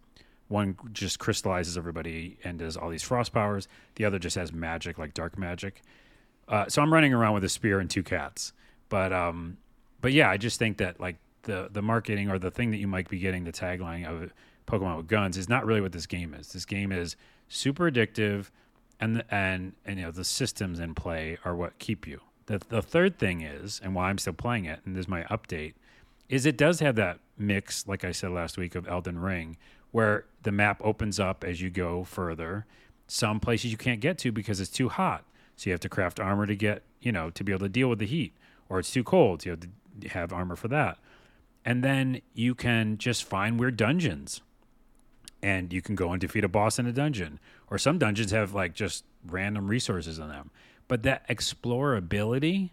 One just crystallizes everybody and does all these frost powers. The other just has magic, like dark magic. Uh, so I'm running around with a spear and two cats. But um, but yeah, I just think that like the the marketing or the thing that you might be getting the tagline of Pokemon with guns is not really what this game is. This game is super addictive, and and and you know the systems in play are what keep you. The the third thing is, and why I'm still playing it, and this is my update, is it does have that mix, like I said last week, of Elden Ring, where the map opens up as you go further. Some places you can't get to because it's too hot, so you have to craft armor to get you know to be able to deal with the heat, or it's too cold, so you have to have armor for that. And then you can just find weird dungeons and you can go and defeat a boss in a dungeon. Or some dungeons have like just random resources in them. But that explorability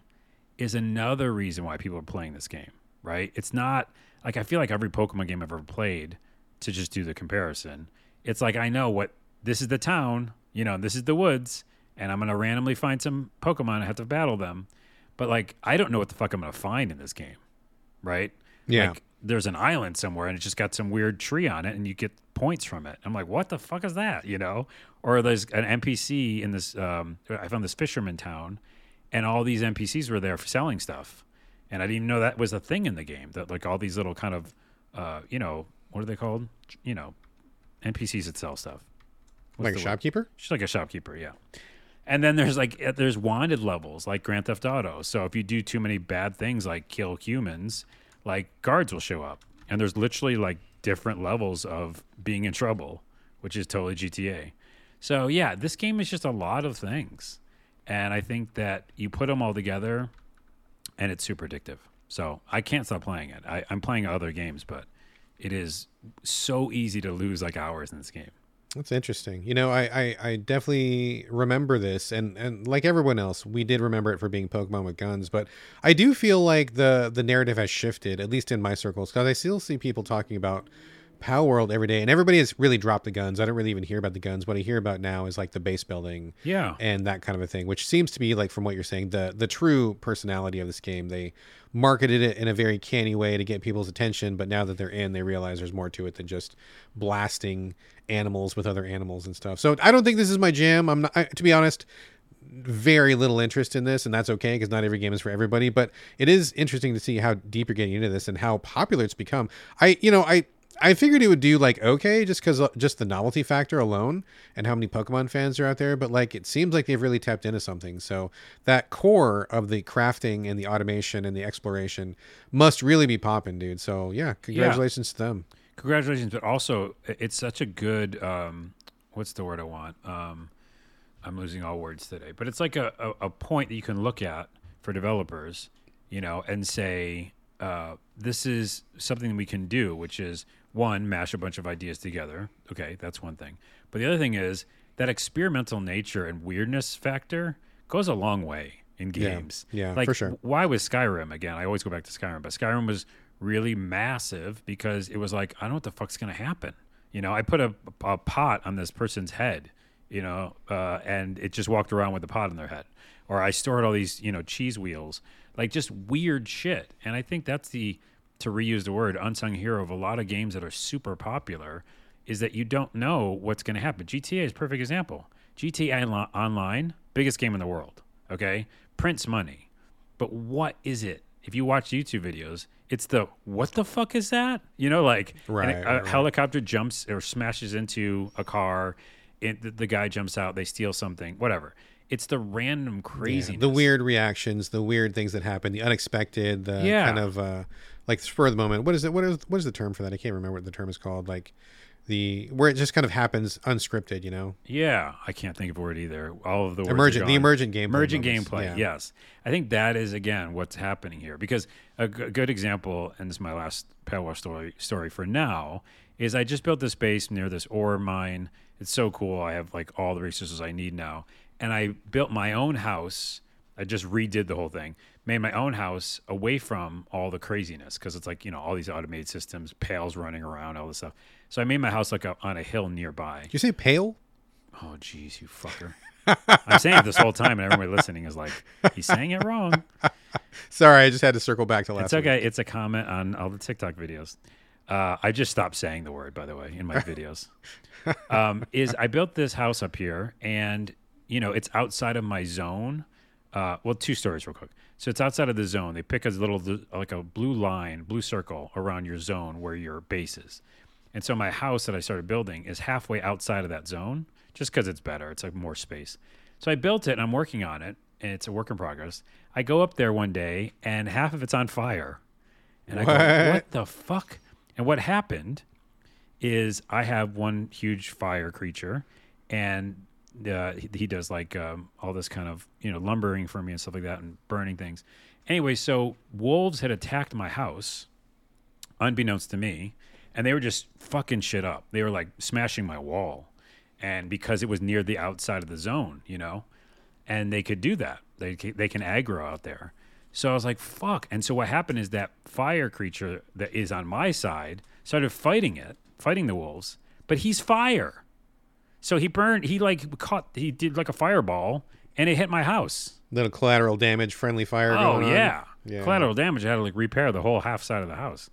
is another reason why people are playing this game, right? It's not like I feel like every Pokemon game I've ever played to just do the comparison. It's like I know what this is the town, you know, this is the woods, and I'm gonna randomly find some Pokemon. I have to battle them, but like I don't know what the fuck I'm gonna find in this game, right? Yeah. Like there's an island somewhere and it's just got some weird tree on it and you get points from it. I'm like, what the fuck is that? You know? Or there's an NPC in this um I found this fisherman town and all these NPCs were there for selling stuff. And I didn't even know that was a thing in the game. That like all these little kind of uh, you know, what are they called? You know, NPCs that sell stuff. What's like a the word? shopkeeper. She's like a shopkeeper, yeah. And then there's like uh, there's wanted levels like Grand Theft Auto. So if you do too many bad things like kill humans, like guards will show up. And there's literally like different levels of being in trouble, which is totally GTA. So yeah, this game is just a lot of things. And I think that you put them all together and it's super addictive. So I can't stop playing it. I, I'm playing other games, but it is so easy to lose like hours in this game. That's interesting. You know, I, I, I definitely remember this, and, and like everyone else, we did remember it for being Pokemon with guns. But I do feel like the the narrative has shifted, at least in my circles, because I still see people talking about Pow World every day, and everybody has really dropped the guns. I don't really even hear about the guns. What I hear about now is like the base building, Yeah. and that kind of a thing, which seems to be like from what you're saying, the the true personality of this game. They marketed it in a very canny way to get people's attention, but now that they're in, they realize there's more to it than just blasting animals with other animals and stuff. So I don't think this is my jam. I'm not, I, to be honest very little interest in this, and that's okay because not every game is for everybody. But it is interesting to see how deep you're getting into this and how popular it's become. I, you know, I I figured it would do like okay just because just the novelty factor alone and how many Pokemon fans are out there. But like it seems like they've really tapped into something. So that core of the crafting and the automation and the exploration must really be popping, dude. So yeah, congratulations to them. Congratulations, but also it's such a good. Um, what's the word I want? Um, I'm losing all words today, but it's like a, a, a point that you can look at for developers, you know, and say uh, this is something we can do, which is one mash a bunch of ideas together. Okay, that's one thing. But the other thing is that experimental nature and weirdness factor goes a long way in games. yeah, like for sure. why was Skyrim again? I always go back to Skyrim, but Skyrim was really massive because it was like I don't know what the fuck's gonna happen. You know, I put a, a pot on this person's head, you know, uh, and it just walked around with the pot on their head, or I stored all these, you know, cheese wheels, like just weird shit. And I think that's the to reuse the word unsung hero of a lot of games that are super popular is that you don't know what's going to happen. GTA is a perfect example. GTA Online, biggest game in the world. Okay, prints money, but what is it? If you watch YouTube videos, it's the what the fuck is that? You know, like Right, a, a right. helicopter jumps or smashes into a car. It, the, the guy jumps out. They steal something. Whatever. It's the random Yeah, craziness. the weird reactions, the weird things that happen, the unexpected, the Yeah. kind of uh, like spur of the moment. What is it? What is what is the term for that? I can't remember what the term is called. Like the where it just kind of happens unscripted. You know, Yeah, I can't think of a word either. All of the words emergent, the emergent gameplay. emergent moments. gameplay. Yeah. Yes, I think that is again what's happening here. Because a g- good example, and this is my last Pale story story for now, is I just built this base near this ore mine. It's so cool. I have like all the resources I need now, and I built my own house. I just redid the whole thing, made my own house away from all the craziness because it's like you know all these automated systems, pails running around, all this stuff. So I made my house like a, on a hill nearby. Did you say pale? Oh, jeez, you fucker. I'm saying it this whole time, and everybody listening is like, he's saying it wrong. Sorry, I just had to circle back to last. It's okay. It's a comment on all the TikTok videos. Uh, I just stopped saying the word, by the way, in my videos. um, is I built this house up here, and you know it's outside of my zone. Uh, well, two stories real quick. So it's outside of the zone. They pick a little like a blue line, blue circle around your zone where your base is. And so my house that I started building is halfway outside of that zone, just because it's better. It's like more space. So I built it, and I'm working on it, and it's a work in progress. I go up there one day, and half of it's on fire. And I go, What? what the fuck? And what happened is I have one huge fire creature, and uh, he, he does like um, all this kind of you know lumbering for me and stuff like that, and burning things. Anyway, so wolves had attacked my house, unbeknownst to me, and they were just fucking shit up. They were like smashing my wall, and because it was near the outside of the zone, you know, and they could do that. They they can aggro out there. So I was like, fuck. And so what happened is that fire creature that is on my side started fighting it, fighting the wolves, but he's fire. So he burned, he like caught, he did like a fireball and it hit my house. Little collateral damage, friendly fire. Oh, going on. yeah. Yeah. Collateral damage. I had to like repair the whole half side of the house.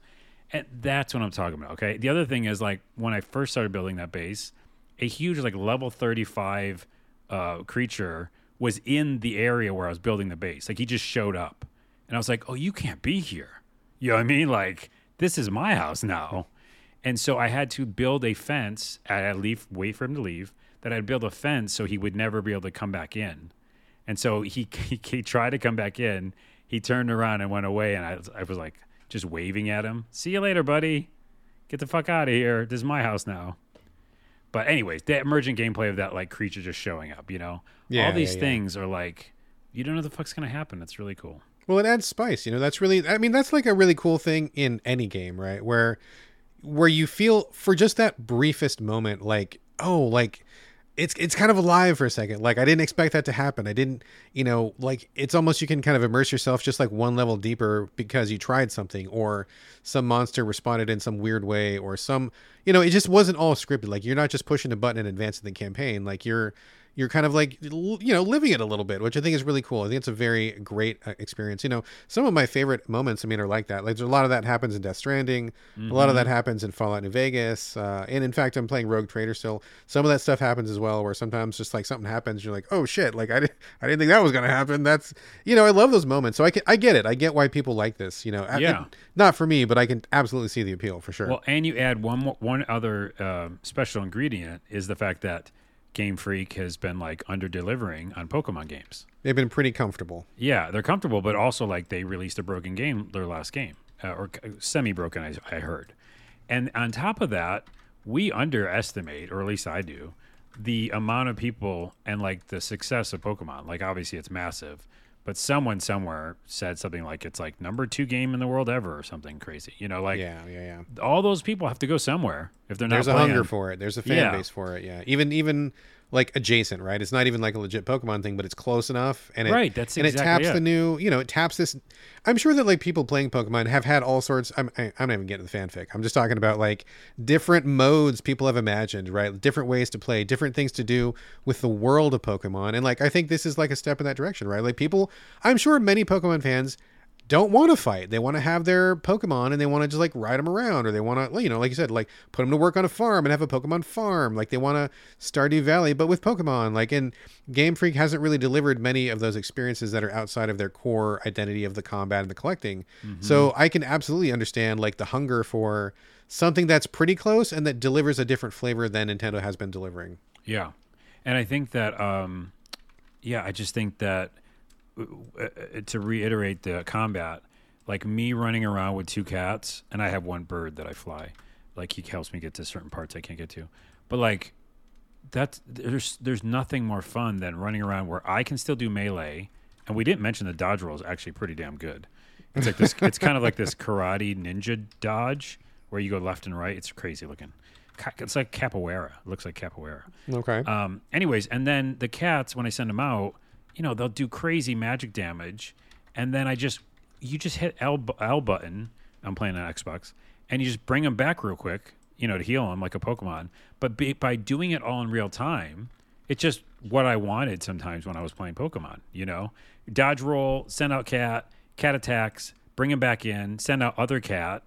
And that's what I'm talking about. Okay. The other thing is like when I first started building that base, a huge like level 35 uh, creature was in the area where I was building the base. Like he just showed up. And I was like, oh, you can't be here. You know what I mean? Like, this is my house now. And so I had to build a fence. I leave, wait for him to leave. That I'd build a fence so he would never be able to come back in. And so he, he he tried to come back in. He turned around and went away. And I was, I was like just waving at him. See you later, buddy. Get the fuck out of here. This is my house now. But anyways, the emergent gameplay of that like creature just showing up. You know, Yeah, all these yeah, yeah. things are like you don't know the fuck's gonna happen. It's really cool. Well, it adds spice. You know, that's really. I mean, that's like a really cool thing in any game, right? Where, where you feel for just that briefest moment, like, oh, like, it's it's kind of alive for a second. Like I didn't expect that to happen. I didn't, you know, like it's almost you can kind of immerse yourself just like one level deeper because you tried something or some monster responded in some weird way or some, you know, it just wasn't all scripted. Like you're not just pushing a button and advancing the campaign. Like you're you're kind of like you know living it a little bit which i think is really cool. I think it's a very great uh, experience. You know some of my favorite moments i mean are like that. Like there's a lot of that happens in death stranding. Mm-hmm. a lot of that mm-hmm. happens in fallout new vegas uh, and in fact i'm playing rogue trader still. Some of that stuff happens as well where sometimes just like something happens you're like oh shit like i, didn't I didn't think that was going to happen. That's you know i love those moments. So i can i get it. I get why people like this you know yeah. It, not for me but i can absolutely see the appeal for sure. Well and you add one more, one other uh, special ingredient is the fact that Game Freak has been like under delivering on Pokemon games. They've been pretty comfortable. Yeah, they're comfortable, but also like they released a broken game their last game, uh, or semi broken, I, I heard. And on top of that, we underestimate, or at least I do, the amount of people and like the success of Pokemon. Like obviously it's massive, but someone somewhere said something like it's like number two game in the world ever or something crazy. You know, like yeah, yeah, yeah. All those people have to go somewhere if they're not. There's playing. a hunger for it. There's a fan yeah. base for it. Yeah, even even like adjacent, right? It's not even like a legit Pokemon thing, but it's close enough, and it, right. That's and exactly it taps it. the new, you know, it taps this. I'm sure that like people playing Pokemon have had all sorts. I'm I, am i am not even getting the fanfic. I'm just talking about like different modes people have imagined, right? Different ways to play, different things to do with the world of Pokemon, and like I think this is like a step in that direction, right? Like people, I'm sure many Pokemon fans don't want to fight. They want to have their Pokemon and they want to just like ride them around, or they want to, you know, like you said, like put them to work on a farm and have a Pokemon farm. Like they want to Stardew Valley, but with Pokemon. Like, and Game Freak hasn't really delivered many of those experiences that are outside of their core identity of the combat and the collecting. Mm-hmm. So I can absolutely understand like the hunger for something that's pretty close and that delivers a different flavor than Nintendo has been delivering. Yeah, and I think that, um, yeah, I just think that to reiterate the combat, like me running around with two cats, and I have one bird that I fly. Like he helps me get to certain parts I can't get to, but like that's there's there's nothing more fun than running around where I can still do melee, and we didn't mention the dodge roll is actually pretty damn good. It's like this. it's kind of like this karate ninja dodge where you go left and right. It's crazy looking. It's like capoeira. It looks like capoeira. Okay. Um. Anyways, and then the cats when I send them out, you know, they'll do crazy magic damage, and then I just you just hit L L button. I'm playing on Xbox, and you just bring them back real quick, you know, to heal them like a Pokemon. But be, by doing it all in real time, it's just what I wanted sometimes when I was playing Pokemon. You know, dodge roll, send out cat, cat attacks, bring him back in, send out other cat.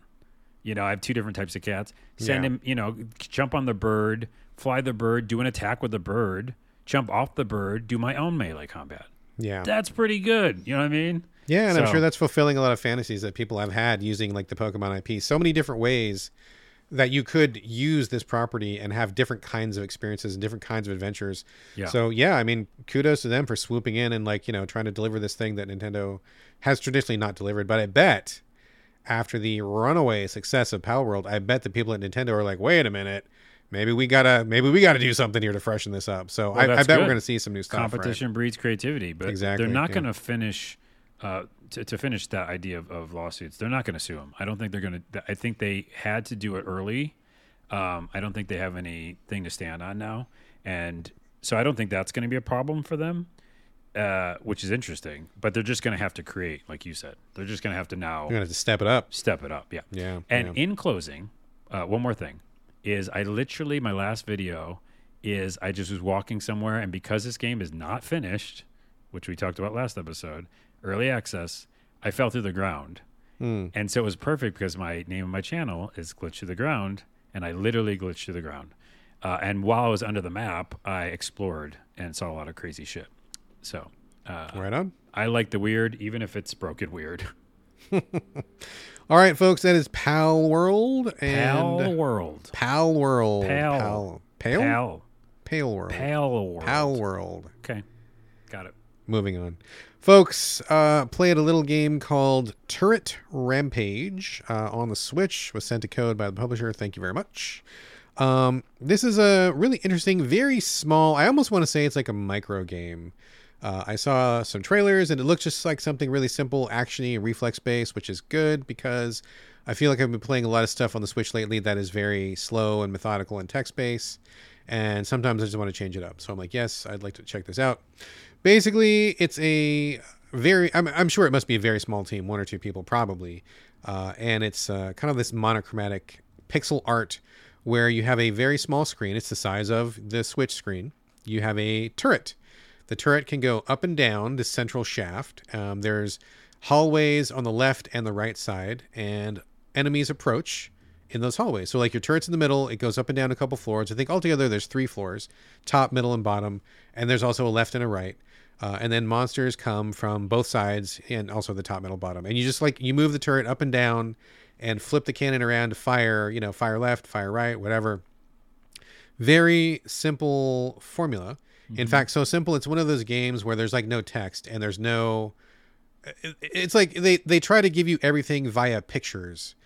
You know, I have two different types of cats. Send yeah. him, you know, jump on the bird, fly the bird, do an attack with the bird jump off the bird, do my own melee combat. Yeah. That's pretty good. You know what I mean? Yeah, and so, I'm sure that's fulfilling a lot of fantasies that people have had using like the Pokemon IP. So many different ways that you could use this property and have different kinds of experiences and different kinds of adventures. Yeah. So yeah, I mean, kudos to them for swooping in and like, you know, trying to deliver this thing that Nintendo has traditionally not delivered. But I bet after the runaway success of Power Palworld, I bet the people at Nintendo are like, wait a minute, maybe we gotta maybe we gotta do something here to freshen this up. So well, I, I, bet good. we're gonna see some new stuff. Competition right? breeds creativity, but exactly, they're not yeah. gonna finish. Uh, to, to finish that idea of, of lawsuits, they're not going to sue them. I don't think they're going to. I think they had to do it early. Um, I don't think they have anything to stand on now, and so I don't think that's going to be a problem for them. Uh, which is interesting, but they're just going to have to create, like you said. They're just going to have to now. You're going to step it up. Step it up, yeah. Yeah. And yeah. in closing, uh, one more thing is I literally my last video is I just was walking somewhere and because this game is not finished, which we talked about last episode, early access, I fell through the ground. Mm. And so it was perfect because my name of my channel is Glitch to the Ground, and I literally glitched to the ground. Uh, and while I was under the map, I explored and saw a lot of crazy shit. So, uh, right on. I like the weird, even if it's broken weird. All right, folks, that is Pal World and Pal World. Pal World. Pal. Pal. Pale? Pal. Pale World. Pal World. Pal World. Okay. Got it. Moving on. Folks, uh, played a little game called Turret Rampage uh, on the Switch. Was sent a code by the publisher. Thank you very much. Um, this is a really interesting, very small. I almost want to say it's like a micro game. Uh, I saw some trailers and it looks just like something really simple, actiony, reflex based, which is good because I feel like I've been playing a lot of stuff on the Switch lately that is very slow and methodical and text based. and sometimes I just want to change it up. So I'm like, yes, I'd like to check this out. Basically, it's a very I'm, I'm sure it must be a very small team, one or two people probably, uh, and it's uh, kind of this monochromatic pixel art where you have a very small screen. It's the size of the Switch screen. You have a turret. The turret can go up and down the central shaft. Um, there's hallways on the left and the right side, and enemies approach in those hallways. So like your turret's in the middle, it goes up and down a couple floors. I think altogether there's three floors, top, middle, and bottom, and there's also a left and a right. Uh, and then monsters come from both sides and also the top, middle, bottom. And you just like you move the turret up and down and flip the cannon around to fire, you know, fire left, fire right, whatever. Very simple formula. Mm-hmm. In fact, so simple it's one of those games where there's like no text and there's no it's like they they try to give you everything via pictures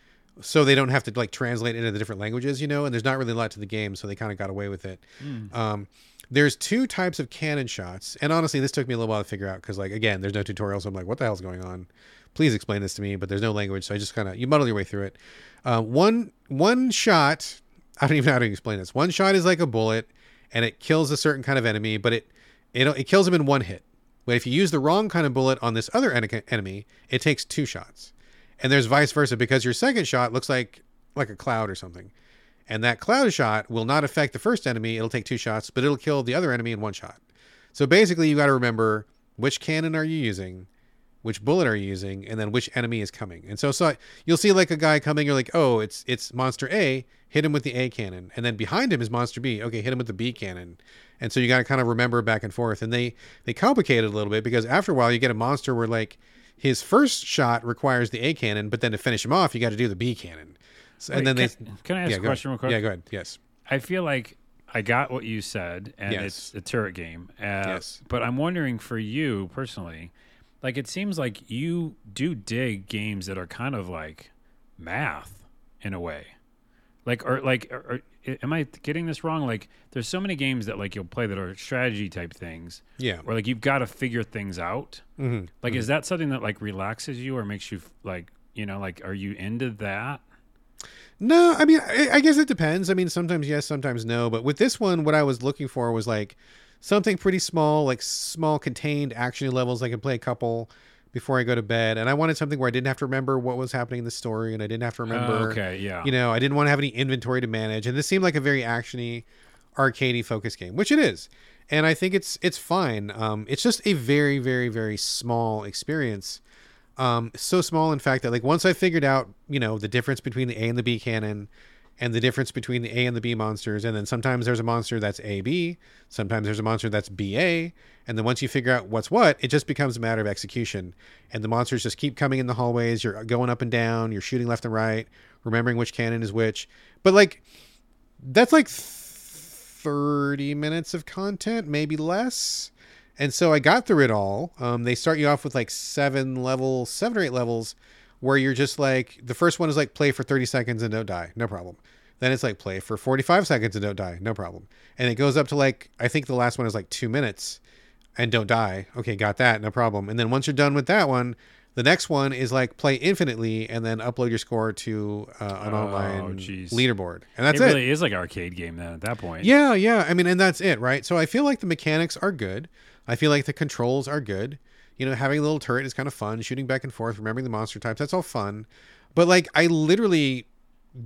so they don't have to like translate into the different languages, you know, and there's not really a lot to the game, so they kind of got away with it. Mm. Um, there's two types of cannon shots, and honestly, this took me a little while to figure out because, like, again, there's no tutorial, so I'm like, what the hell's going on? Please explain this to me, but there's no language, so I just kind of you muddle your way through it. Uh, one one shot, I don't even know how to explain this. One shot is like a bullet, and it kills a certain kind of enemy, but it it it kills them in one hit. But if you use the wrong kind of bullet on this other enemy, it takes two shots. And there's vice versa because your second shot looks like like a cloud or something. And that cloud shot will not affect the first enemy. It'll take two shots, but it'll kill the other enemy in one shot. So basically, you got to remember which cannon are you using, which bullet are you using, and then which enemy is coming. And so, so you'll see like a guy coming. You're like, oh, it's it's monster A. Hit him with the A cannon, and then behind him is monster B. Okay, hit him with the B cannon. And so you got to kind of remember back and forth. And they they complicate it a little bit because after a while you get a monster where like his first shot requires the A cannon, but then to finish him off, you got to do the B cannon. So, and then can, they can I ask yeah, a question real quick? Yeah, go ahead. Yes. I feel like I got what you said, and yes. it's a turret game. Uh, yes. But I'm wondering for you personally, like it seems like you do dig games that are kind of like math in a way, like or like or, am I getting this wrong? Like, there's so many games that like you'll play that are strategy type things. Yeah. Where like you've got to figure things out. Mm-hmm. Like, mm-hmm. is that something that like relaxes you or makes you like you know like are you into that? No, I mean, I, I guess it depends. I mean, sometimes yes, sometimes no. But with this one, what I was looking for was like something pretty small, like small contained action levels. I can play a couple before I go to bed. And I wanted something where I didn't have to remember what was happening in the story and I didn't have to remember. Uh, okay, yeah. You know, I didn't want to have any inventory to manage. And this seemed like a very actiony, arcadey focus game, which it is. And I think it's it's fine. Um, it's just a very, very, very small experience. Um, so small, in fact, that like once I figured out, you know, the difference between the A and the B cannon, and the difference between the A and the B monsters. And then sometimes there's a monster that's AB, sometimes there's a monster that's BA. And then once you figure out what's what, it just becomes a matter of execution. And the monsters just keep coming in the hallways. You're going up and down, you're shooting left and right, remembering which cannon is which. But like, that's like 30 minutes of content, maybe less. And so I got through it all. Um, they start you off with like seven levels, seven or eight levels where you're just like the first one is like play for 30 seconds and don't die. No problem. Then it's like play for 45 seconds and don't die. No problem. And it goes up to like i think the last one is like two minutes and don't die. Okay got that. No problem. And then once you're done with that one the next one is like play infinitely and then upload your score to uh, an oh, online geez. leaderboard. And that's it it. really is like arcade game then at that point. Yeah yeah. I mean and that's it right? So i feel like the mechanics are good. I feel like the controls are good you know, having a little turret is kind of fun. Shooting back and forth, remembering the monster types, that's all fun. But like, I literally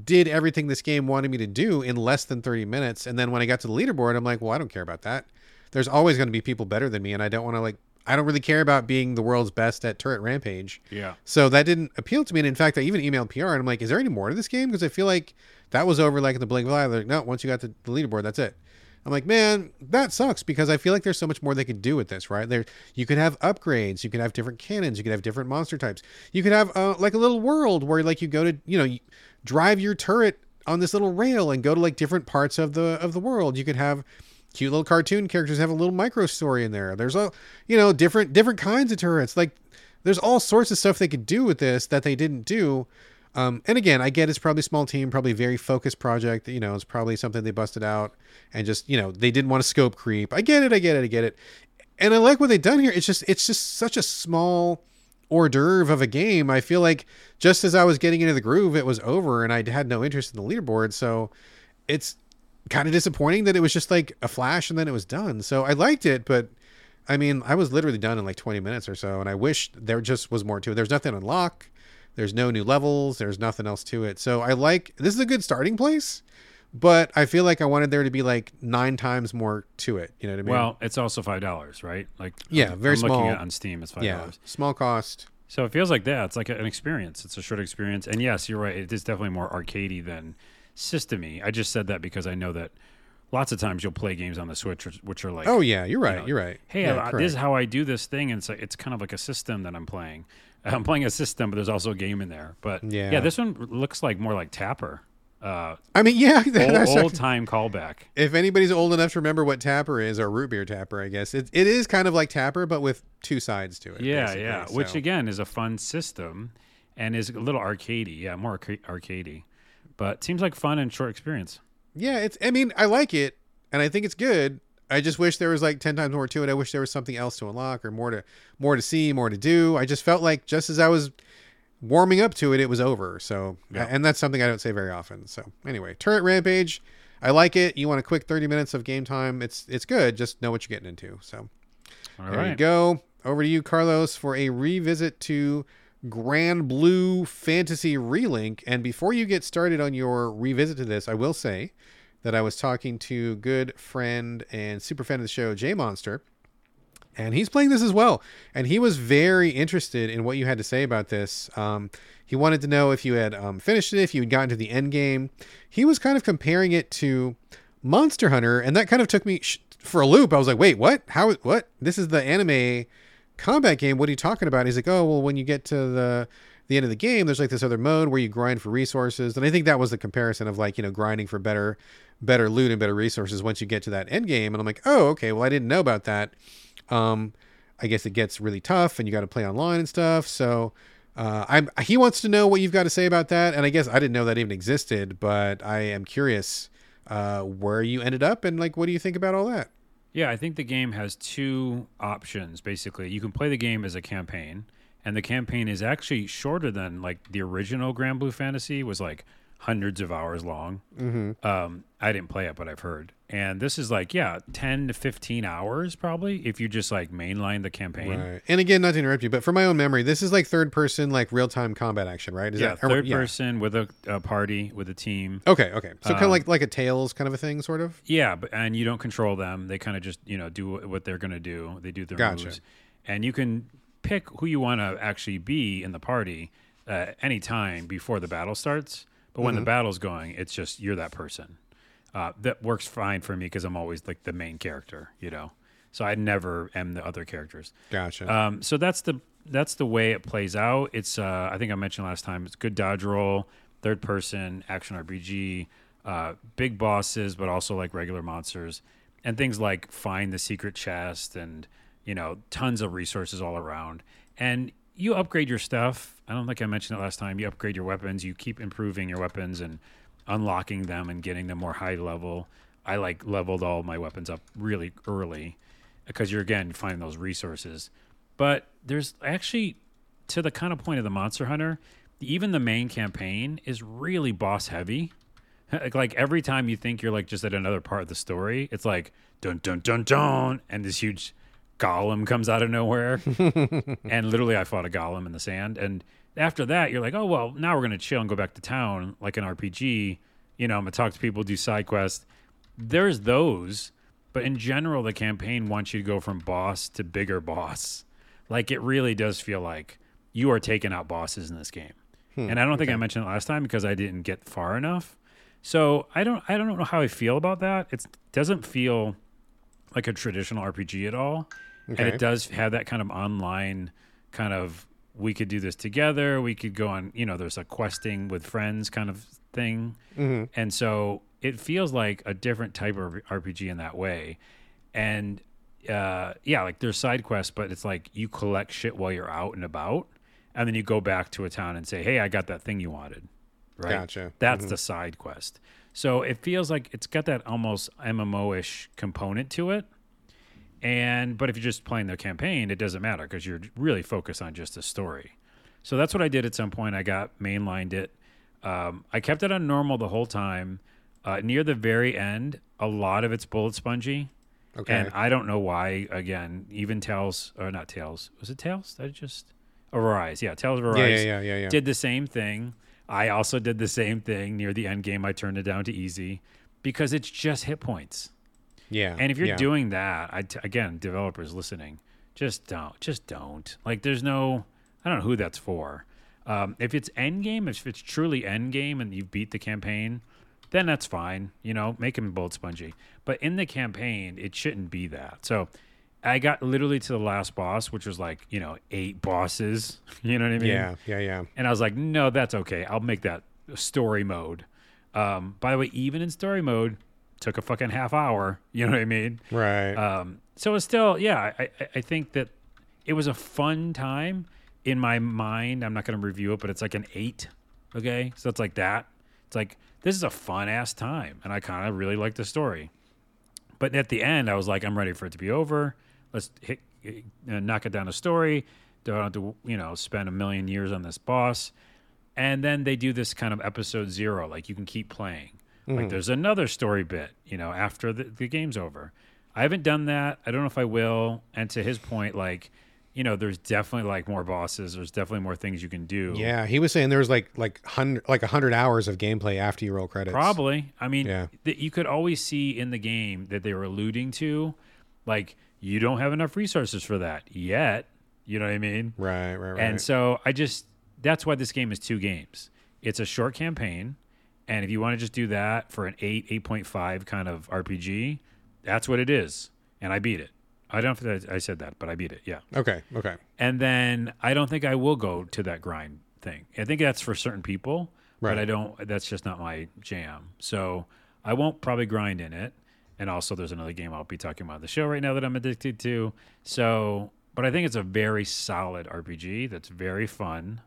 did everything this game wanted me to do in less than 30 minutes. And then when I got to the leaderboard, I'm like, well, I don't care about that. There's always going to be people better than me. And I don't want to like, I don't really care about being the world's best at turret rampage. Yeah. So that didn't appeal to me. And in fact, I even emailed PR and I'm like, is there any more to this game? Because I feel like that was over like in the blink of an eye. They're Like, no, once you got to the leaderboard, that's it. I'm like, man, that sucks because I feel like there's so much more they could do with this, right? There, you could have upgrades, you could have different cannons, you could have different monster types, you could have uh, like a little world where like you go to, you know, drive your turret on this little rail and go to like different parts of the of the world. You could have cute little cartoon characters have a little micro story in there. There's a, you know, different different kinds of turrets. Like, there's all sorts of stuff they could do with this that they didn't do. Um, and again, I get it's probably small team, probably very focused project. You know, it's probably something they busted out and just you know they didn't want to scope creep. I get it, I get it, I get it. And I like what they've done here. It's just it's just such a small hors d'oeuvre of a game. I feel like just as I was getting into the groove, it was over, and I had no interest in the leaderboard. So it's kind of disappointing that it was just like a flash and then it was done. So I liked it, but I mean, I was literally done in like 20 minutes or so, and I wish there just was more to it. There's nothing unlock. There's no new levels. There's nothing else to it. So I like this is a good starting place, but I feel like I wanted there to be like nine times more to it. You know what I mean? Well, it's also five dollars, right? Like Yeah, I'm, very I'm looking small. at it on Steam. It's five dollars. yeah, small cost. So it feels like that. It's like an experience. It's a short experience. And yes, you're right. It is definitely more arcadey than systemy. I just said that because I know that lots of times you'll play games on the Switch, which- are like, Oh yeah, you're right. know, you're right. hey, yeah, correct. this is how I do this thing, and like, it's kind of like a system that I'm playing. I'm playing a system, but there's also a game in there. But yeah, Yeah. this one looks like more like Tapper, uh, I mean, yeah, that's old, old time callback. if anybody's old enough to remember what Tapper is, or root beer Tapper, I guess it, it is kind of like Tapper, but with two sides to it. Yeah, yeah. Which again is a fun system, and is a little arcadey. Yeah, more arca- arcadey, but seems like fun and short experience. yeah, it's. I mean, I like it, and I think it's good. I just wish there was like ten times more to it. I wish there was something else to unlock, or more to more to see, more to do. I just felt like just as I was warming up to it, it was over. So, Yeah. and that's something I don't say very often. So, anyway, Turret Rampage, I like it. You want a quick thirty minutes of game time? It's it's good. Just know what you're getting into. So. All there right. you go. Over to you, Carlos, for a revisit to Granblue Fantasy Relink. And before you get started on your revisit to this, I will say that I was talking to good friend and super fan of the show, J Monster, and he's playing this as well. And he was very interested in what you had to say about this. Um, he wanted to know if you had um, finished it, if you had gotten to the end game. He was kind of comparing it to Monster Hunter, and that kind of took me sh- for a loop. I was like, wait, what? How? What? This is the anime combat game. What are you talking about? He's like, oh, well, when you get to the the end of the game, there's like this other mode where you grind for resources, and I think that was the comparison of like you know grinding for better better loot and better resources once you get to that end game. And I'm like, oh, okay, well, I didn't know about that. Um, I guess it gets really tough, and you got to play online and stuff. So. Uh, I'm, he wants to know what you've got to say about that, and I guess I didn't know that even existed, but I am curious uh, where you ended up and like what do you think about all that? Yeah, I think the game has two options. Basically, you can play the game as a campaign, and the campaign is actually shorter than like the original Granblue Fantasy was like hundreds of hours long. Mm-hmm. Um, I didn't play it, but I've heard. And this is like yeah, ten to fifteen hours probably if you just like mainline the campaign. Right. And again, not to interrupt you, but for my own memory, this is like third person, like real time combat action, right? Is yeah, that or- third yeah. person with a, a party with a team. Okay, okay. So kind Um, of like like a Tales kind of a thing, sort of. Yeah, but and you don't control them. They kind of just you know do what- they're gonna do. They do their Gotcha. moves, and you can pick who you want to actually be in the party uh, any time before the battle starts. But when the Mm-hmm. battle's going, it's just you're that person. Uh, that works fine for me because I'm always like the main character, you know. So I never am the other characters. Gotcha. Um, so that's the that's the way it plays out. It's uh, I think I mentioned last time. It's good dodge roll, third person action RPG, uh, big bosses, but also like regular monsters, and things like find the secret chest and you know tons of resources all around. And you upgrade your stuff. I don't think I mentioned it last time. You upgrade your weapons. You keep improving your weapons and unlocking them and getting them more high level. I like leveled all my weapons up really early because you're again finding those resources. But there's actually to the kind of point of the Monster Hunter, even the main campaign is really boss heavy. Like, every time you think you're like just at another part of the story, it's like dun dun dun dun, and this huge golem comes out of nowhere. and literally, I fought a golem in the sand. And after that, you're like, oh well, now we're gonna chill and go back to town like an RPG. You know, I'm gonna talk to people, do side quests. There's those, but in general, the campaign wants you to go from boss to bigger boss. Like it really does feel like you are taking out bosses in this game. Hmm, and I don't think I mentioned it last time because I didn't get far enough. So I don't I don't know how I feel about that. It doesn't feel like a traditional RPG at all. And it does have that kind of online kind of we could do this together. We could go on, you know, there's a questing with friends kind of thing. And so it feels like a different type of RPG in that way. And uh, yeah, like there's side quests, but it's like you collect shit while you're out and about, and then you go back to a town and say, "Hey, I got that thing you wanted." Right? Gotcha. That's the side quest. So it feels like it's got that almost MMO-ish component to it. And but if you're just playing the campaign, it doesn't matter because you're really focused on just the story. So that's what I did at some point. I got mainlined it. Um, I kept it on normal the whole time. Uh, near the very end, a lot of it's bullet spongy. Okay. And I don't know why. Again, even Tales or not Tales. Was it Tales? That just Arise. Yeah, Tales of Arise yeah, yeah, yeah, yeah, yeah. did the same thing. I also did the same thing near the end game. I turned it down to easy because it's just hit points. yeah. And if you're yeah. doing that, I t- again, developers listening, just don't, just don't. Like, there's no, I don't know who that's for. Um, if it's end game, if it's truly end game, and you beat the campaign, then that's fine. You know, make them bullet spongy. But in the campaign, it shouldn't be that. So. I got literally to the last boss, which was like, you know, eight bosses. You know what I mean? yeah, yeah, yeah. And I was like, no, that's okay. I'll make that story mode. Um, by the way, even in story mode, took a fucking half hour. You know what I mean? Right. Um, so it's still, yeah, I, I- I think that it was a fun time in my mind. I'm not going to review it, but it's like an eight. Okay. So it's like that. It's like, this is a fun ass time. And I kind of really like the story. But at the end, I was like, I'm ready for it to be over. Let's hit, uh, knock it down a story. Don't have to, you know, spend a million years on this boss. And then they do this kind of episode zero, like you can keep playing. Like there's another story bit, you know, after the, the game's over. I haven't done that. I don't know if I will. And to his point, like, you know, there's definitely like more bosses. There's definitely more things you can do. yeah, he was saying there was like like hundred like a hundred hours of gameplay after you roll credits. Probably. I mean, Yeah. th- you could always see in the game that they were alluding to, like, you don't have enough resources for that yet. You know what I mean? Right, right, right. And so I just, that's why this game is two games. It's a short campaign. And if you want to just do that for an 8, 8.5 kind of RPG, that's what it is. And I beat it. I don't know if I said that, but I beat it. Yeah. okay, okay. And then I don't think I will go to that grind thing. I think that's for certain people, Right. but I don't. That's just not my jam. So I won't probably grind in it. And also, there's another game I'll be talking about on the show right now that I'm addicted to. So, but I think it's a very solid RPG that's very fun,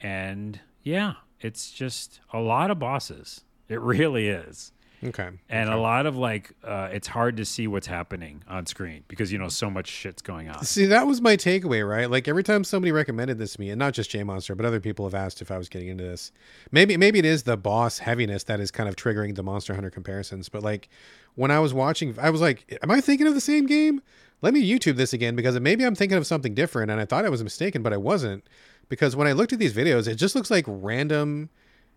and yeah, it's just a lot of bosses. It really is Okay. and a lot of like uh, it's hard to see what's happening on screen because you know so much shit's going on See, that was my takeaway, right? Like every time somebody recommended this to me, and not just J Monster, but other people have asked if I was getting into this. Maybe maybe it is the boss heaviness that is kind of triggering the Monster Hunter comparisons. But like when I was watching, I was like, "Am I thinking of the same game?" Let me YouTube this again because maybe I'm thinking of something different, and I thought I was mistaken, but I wasn't. Because when I looked at these videos, it just looks like random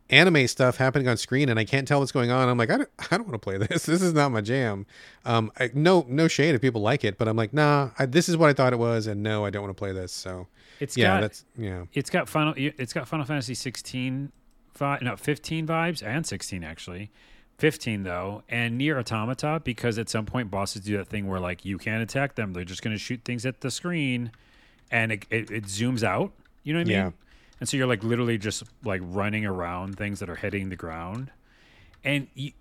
anime stuff happening on screen and I can't tell what's going on. I'm like, I don't, I don't want to play this. This is not my jam. Um, I, no, no shade if people like it, but I'm like, nah, I, this is what I thought it was. And no, I don't want to play this. So it's yeah, got that's, yeah. it's got final it's got final fantasy 16 vi- no 15 vibes and 16 actually 15 though and NieR Automata because at some point bosses do that thing where like you can't attack them. They're just going to shoot things at the screen and it, it, it zooms out. You know what i mean? Yeah. and so you're like literally just like running around things that are hitting the ground. And you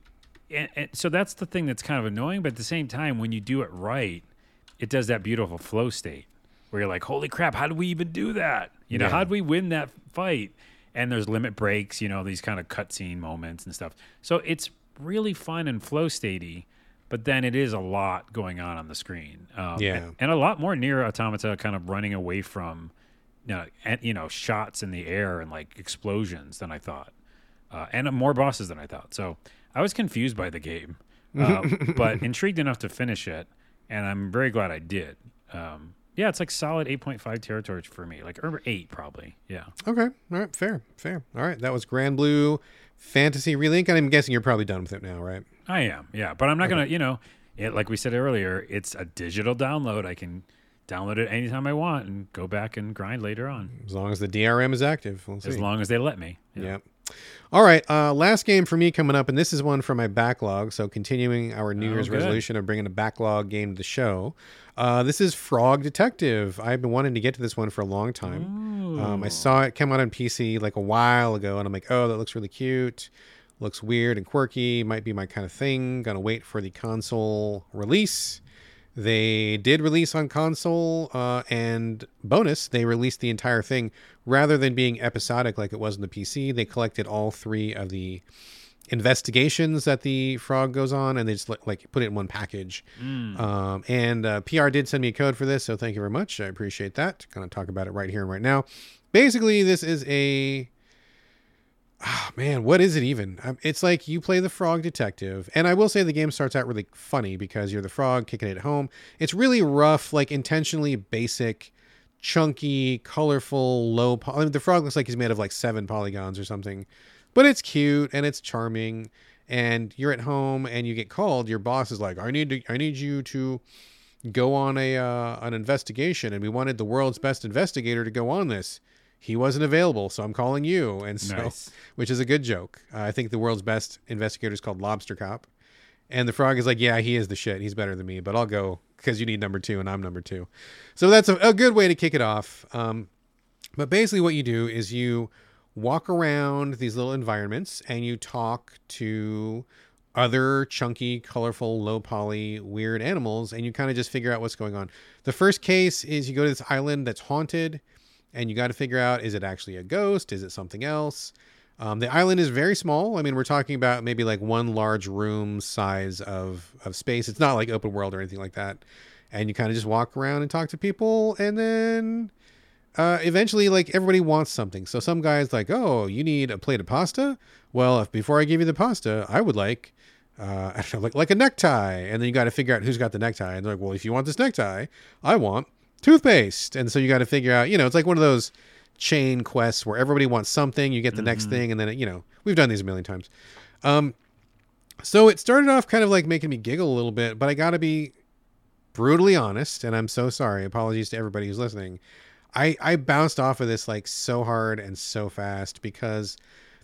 and, and so that's the thing that's kind of annoying but at the same time when you do it right it does that beautiful flow state where you're like holy crap how did we even do that? You know Yeah. how did we win that fight? And there's limit breaks you know these kind of cutscene moments and stuff. So it's really fun and flow statey but then it is a lot going on on the screen um, Yeah. and, and a lot more NieR Automata kind of running away from you know, and, you know shots in the air and like explosions than i thought uh, and more bosses than I thought. So I was confused by the game, um, but intrigued enough to finish it, and I'm very glad I did. Um, yeah, it's like solid 8.5 territory for me, like or eight probably. Yeah, Okay. All right. Fair, fair. All right. That was Granblue Fantasy Relink. And I'm guessing you're probably done with it now, right? I am. Yeah, but I'm not gonna, you know, it, like we said earlier, it's a digital download. I can download it anytime I want and go back and grind later on, As long as the DRM is active. We'll see. as long as they let me. Yeah. All right. Uh, last game for me coming up, and this is one from my backlog. So continuing our New Oh, Year's good. resolution of bringing a backlog game to the show. Uh, this is Frog Detective. I've been wanting to get to this one for a long time. Um, I saw it come out on PC like a while ago, and I'm like, oh, that looks really cute. Looks weird and quirky. Might be my kind of thing. Gonna wait for the console release. They did release on console, uh, and bonus, they released the entire thing rather than being episodic like it was in the PC. They collected all three of the investigations that the frog goes on, and they just like- put it in one package. Um, and uh, PR did send me a code for this, so thank you very much. I appreciate that. Gonna talk about it right here and right now. Basically, this is a oh, man, what is it even? Um, It's like you play the frog detective, and I will say the game starts out really funny because you're the frog kicking it home. It's really rough, like intentionally basic, chunky, colorful, low. Po- I mean, the frog looks like he's made of like seven polygons or something, but it's cute and it's charming. And you're at home and you get called. Your boss is like, "I need to, I need you to." go on a uh, an investigation and we wanted the world's best investigator to go on this he wasn't available so i'm calling you and so Nice. which is a good joke uh, i think the world's best investigator is called lobster cop and the frog is like yeah he is the shit he's better than me but i'll go because you need number two and i'm number two so that's a, a good way to kick it off um, but basically what you do is you walk around these little environments and you talk to other chunky, colorful, low poly, weird animals, and you kind of just figure out what's going on. The first case is you go to this island that's haunted, and you got to figure out is it actually a ghost? Is it something else? Um, the island is very small. I mean, we're talking about maybe like one large room size of, of space. It's not like open world or anything like that. And you kind of just walk around and talk to people, and then uh, eventually, like everybody wants something. So some guys like, oh, you need a plate of pasta. Well, if before I give you the pasta, I would like, uh, I don't know, like like a necktie. And then you got to figure out who's got the necktie. And they're like, well, if you want this necktie, I want toothpaste. And so you got to figure out, you know, it's like one of those chain quests where everybody wants something, you get the next thing, and then it, you know, we've done these a million times. Um, so it started off kind of like making me giggle a little bit, but I got to be brutally honest, and I'm so sorry. Apologies to everybody who's listening. I I bounced off of this like so hard and so fast because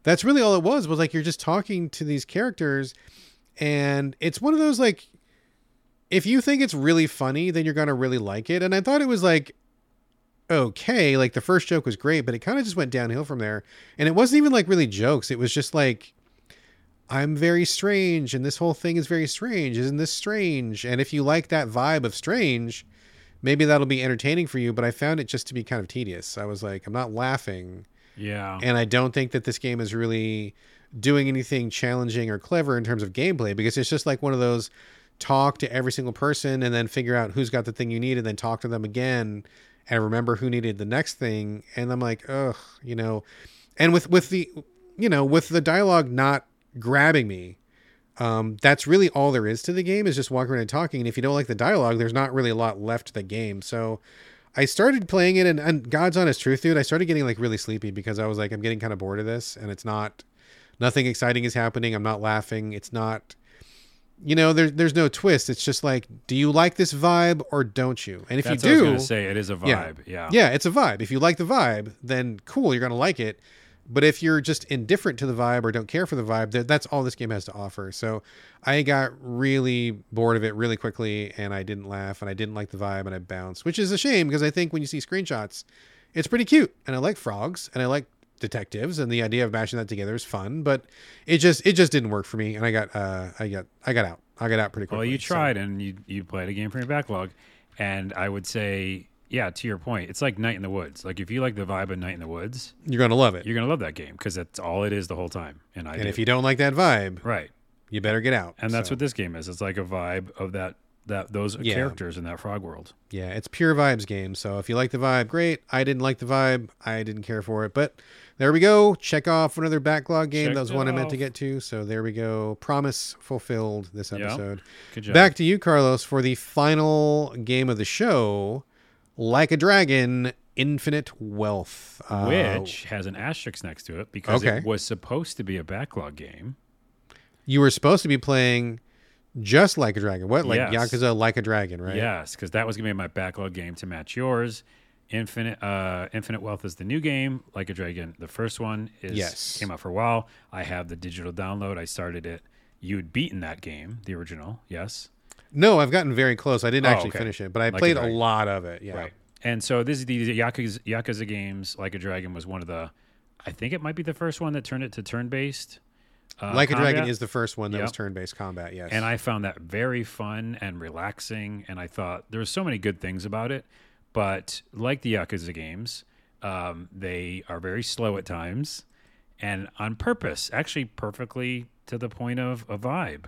that's really all it was was like you're just talking to these characters and it's one of those like if you think it's really funny then you're to really like it and I thought it was like okay like the first joke was great but it kind of just went downhill from there. And it wasn't even like really jokes. It was just like I'm very strange and this whole thing is very strange. Isn't this strange? And if you like that vibe of strange maybe that'll be entertaining for you but i found it just to be kind of tedious. I was like i'm not laughing. Yeah. and i don't think that this game is really doing anything challenging or clever in terms of gameplay because it's just like one of those talk to every single person and then figure out who's got the thing you need and then talk to them again and remember who needed the next thing and i'm like ugh you know and with with the you know with the dialogue not grabbing me um, that's really all there is to the game is just walking around and talking. And if you don't like the dialogue, there's not really a lot left to the game. So I started playing it, and, and God's honest truth, dude, I started getting like really sleepy because I was like, I'm getting kind of bored of this, and it's not, nothing exciting is happening. I'm not laughing. It's not, you know, there's there's no twist. It's just like, do you like this vibe or don't you? And if That's you what I was do, gonna say. It is a vibe. Yeah. yeah, it's a vibe. If you like the vibe, then cool, you're gonna like it. But if you're just indifferent to the vibe or don't care for the vibe, th- that's all this game has to offer. So I got really bored of it really quickly, and I didn't laugh, and I didn't like the vibe, and I bounced, which is a shame because I think when you see screenshots, it's pretty cute, and I like frogs, and I like detectives, and the idea of mashing that together is fun. But it just it just didn't work for me, and I got uh I got I got out. I got out pretty quickly. Well, you so- tried and you you played a game from your backlog, and I would say, yeah, to your point, it's like Night in the Woods. Like if you like the vibe of Night in the Woods, you're gonna love it. you're gonna love that game because that's all it is the whole time. And I And do. if you don't like that vibe, right, you better get out. and that's So- what this game is. It's like a vibe of that that those Yeah. characters in that frog world. Yeah, it's pure vibes game. So if you like the vibe, great. I didn't like the vibe. I didn't care for it. But there we go. Check off another backlog game. That was one I meant to get to. So there we go. Promise fulfilled this episode. Good job. Back to you, Carlos, for the final game of the show Like a Dragon Infinite Wealth. Uh, which has an asterisk next to it because Okay. it was supposed to be a backlog game. you were supposed to be playing just Like a Dragon. What? Like Yes. Yakuza Like a Dragon, right? Yes, because that was gonna be my backlog game to match yours. Infinite uh, Infinite Wealth is the new game. Like a Dragon, the first one is Yes. came out for a while. I have the digital download. I started it. You'd beaten that game, the original, yes, No, I've gotten very close. I didn't Oh, actually okay. finish it, but I Like played a Dragon. lot of it. Yeah. right. And so this is the Yakuza, Yakuza games. Like a Dragon was one of the. I think it might be the first one that turned it to turn based. Uh, like a Dragon is the first one that was turn-based combat. Yes, And I found that very fun and relaxing. And I thought there were so many good things about it. But like the Yakuza games, um, they are very slow at times and on purpose, actually perfectly to the point of a vibe.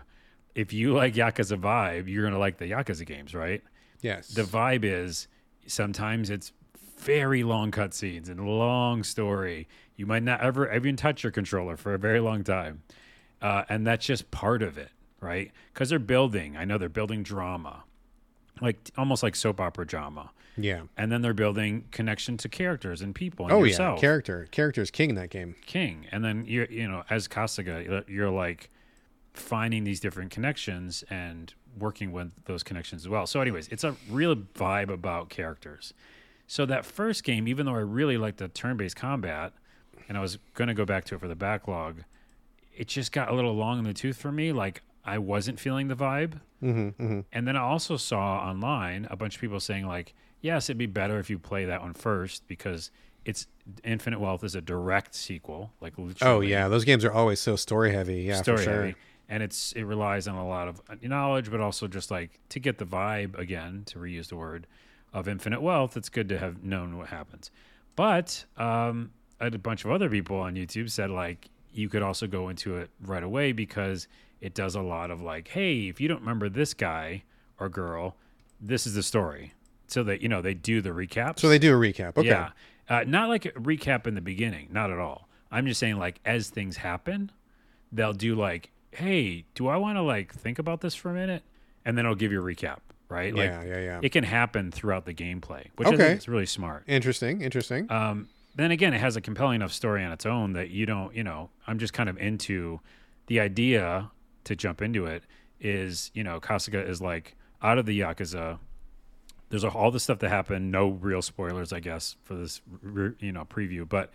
If you like Yakuza vibe, you're going to like the Yakuza games, right? yes, The vibe is sometimes it's very long cutscenes and long story. You might not ever even touch your controller for a very long time, uh, and that's just part of it, right? Because they're building. I know they're building drama, like almost like soap opera drama, Yeah. and then they're building connection to characters and people. And Oh yourself. yeah. Character. Character is king in that game. king and then you you know as Kasuga you're like finding these different connections and working with those connections as well so anyways it's a real vibe about characters so that first game even though I really liked the turn-based combat and I was going to go back to it for the backlog it just got a little long in the tooth for me like I wasn't feeling the vibe Mm-hmm, mm-hmm. and then I also saw online a bunch of people saying like, yes, it'd be better if you play that one first because it's Infinite Wealth is a direct sequel, like Oh yeah, those games are always so story heavy. Yeah, story for sure. heavy, and it's it relies on a lot of knowledge, but also just like to get the vibe again, to reuse the word of Infinite Wealth. It's good to have known what happens. But um, a bunch of other people on YouTube said like you could also go into it right away because it does a lot of like, hey, if you don't remember this guy or girl, this is the story. So that you know they do the recap. So they do a recap. Okay. Yeah. Uh, not like a recap in the beginning, not at all. I'm just saying, like, as things happen, they'll do like, hey, do I want to like think about this for a minute? And then I'll give you a recap, right? Like, yeah, yeah, yeah. it can happen throughout the gameplay, which I think is really smart. Interesting. Interesting. Um, then again, it has a compelling enough story on its own that you don't, you know, I'm just kind of into the idea to jump into it is, you know, Kasuga is like out of the Yakuza. There's all the stuff that happened. No real spoilers, I guess, for this, you know, preview. But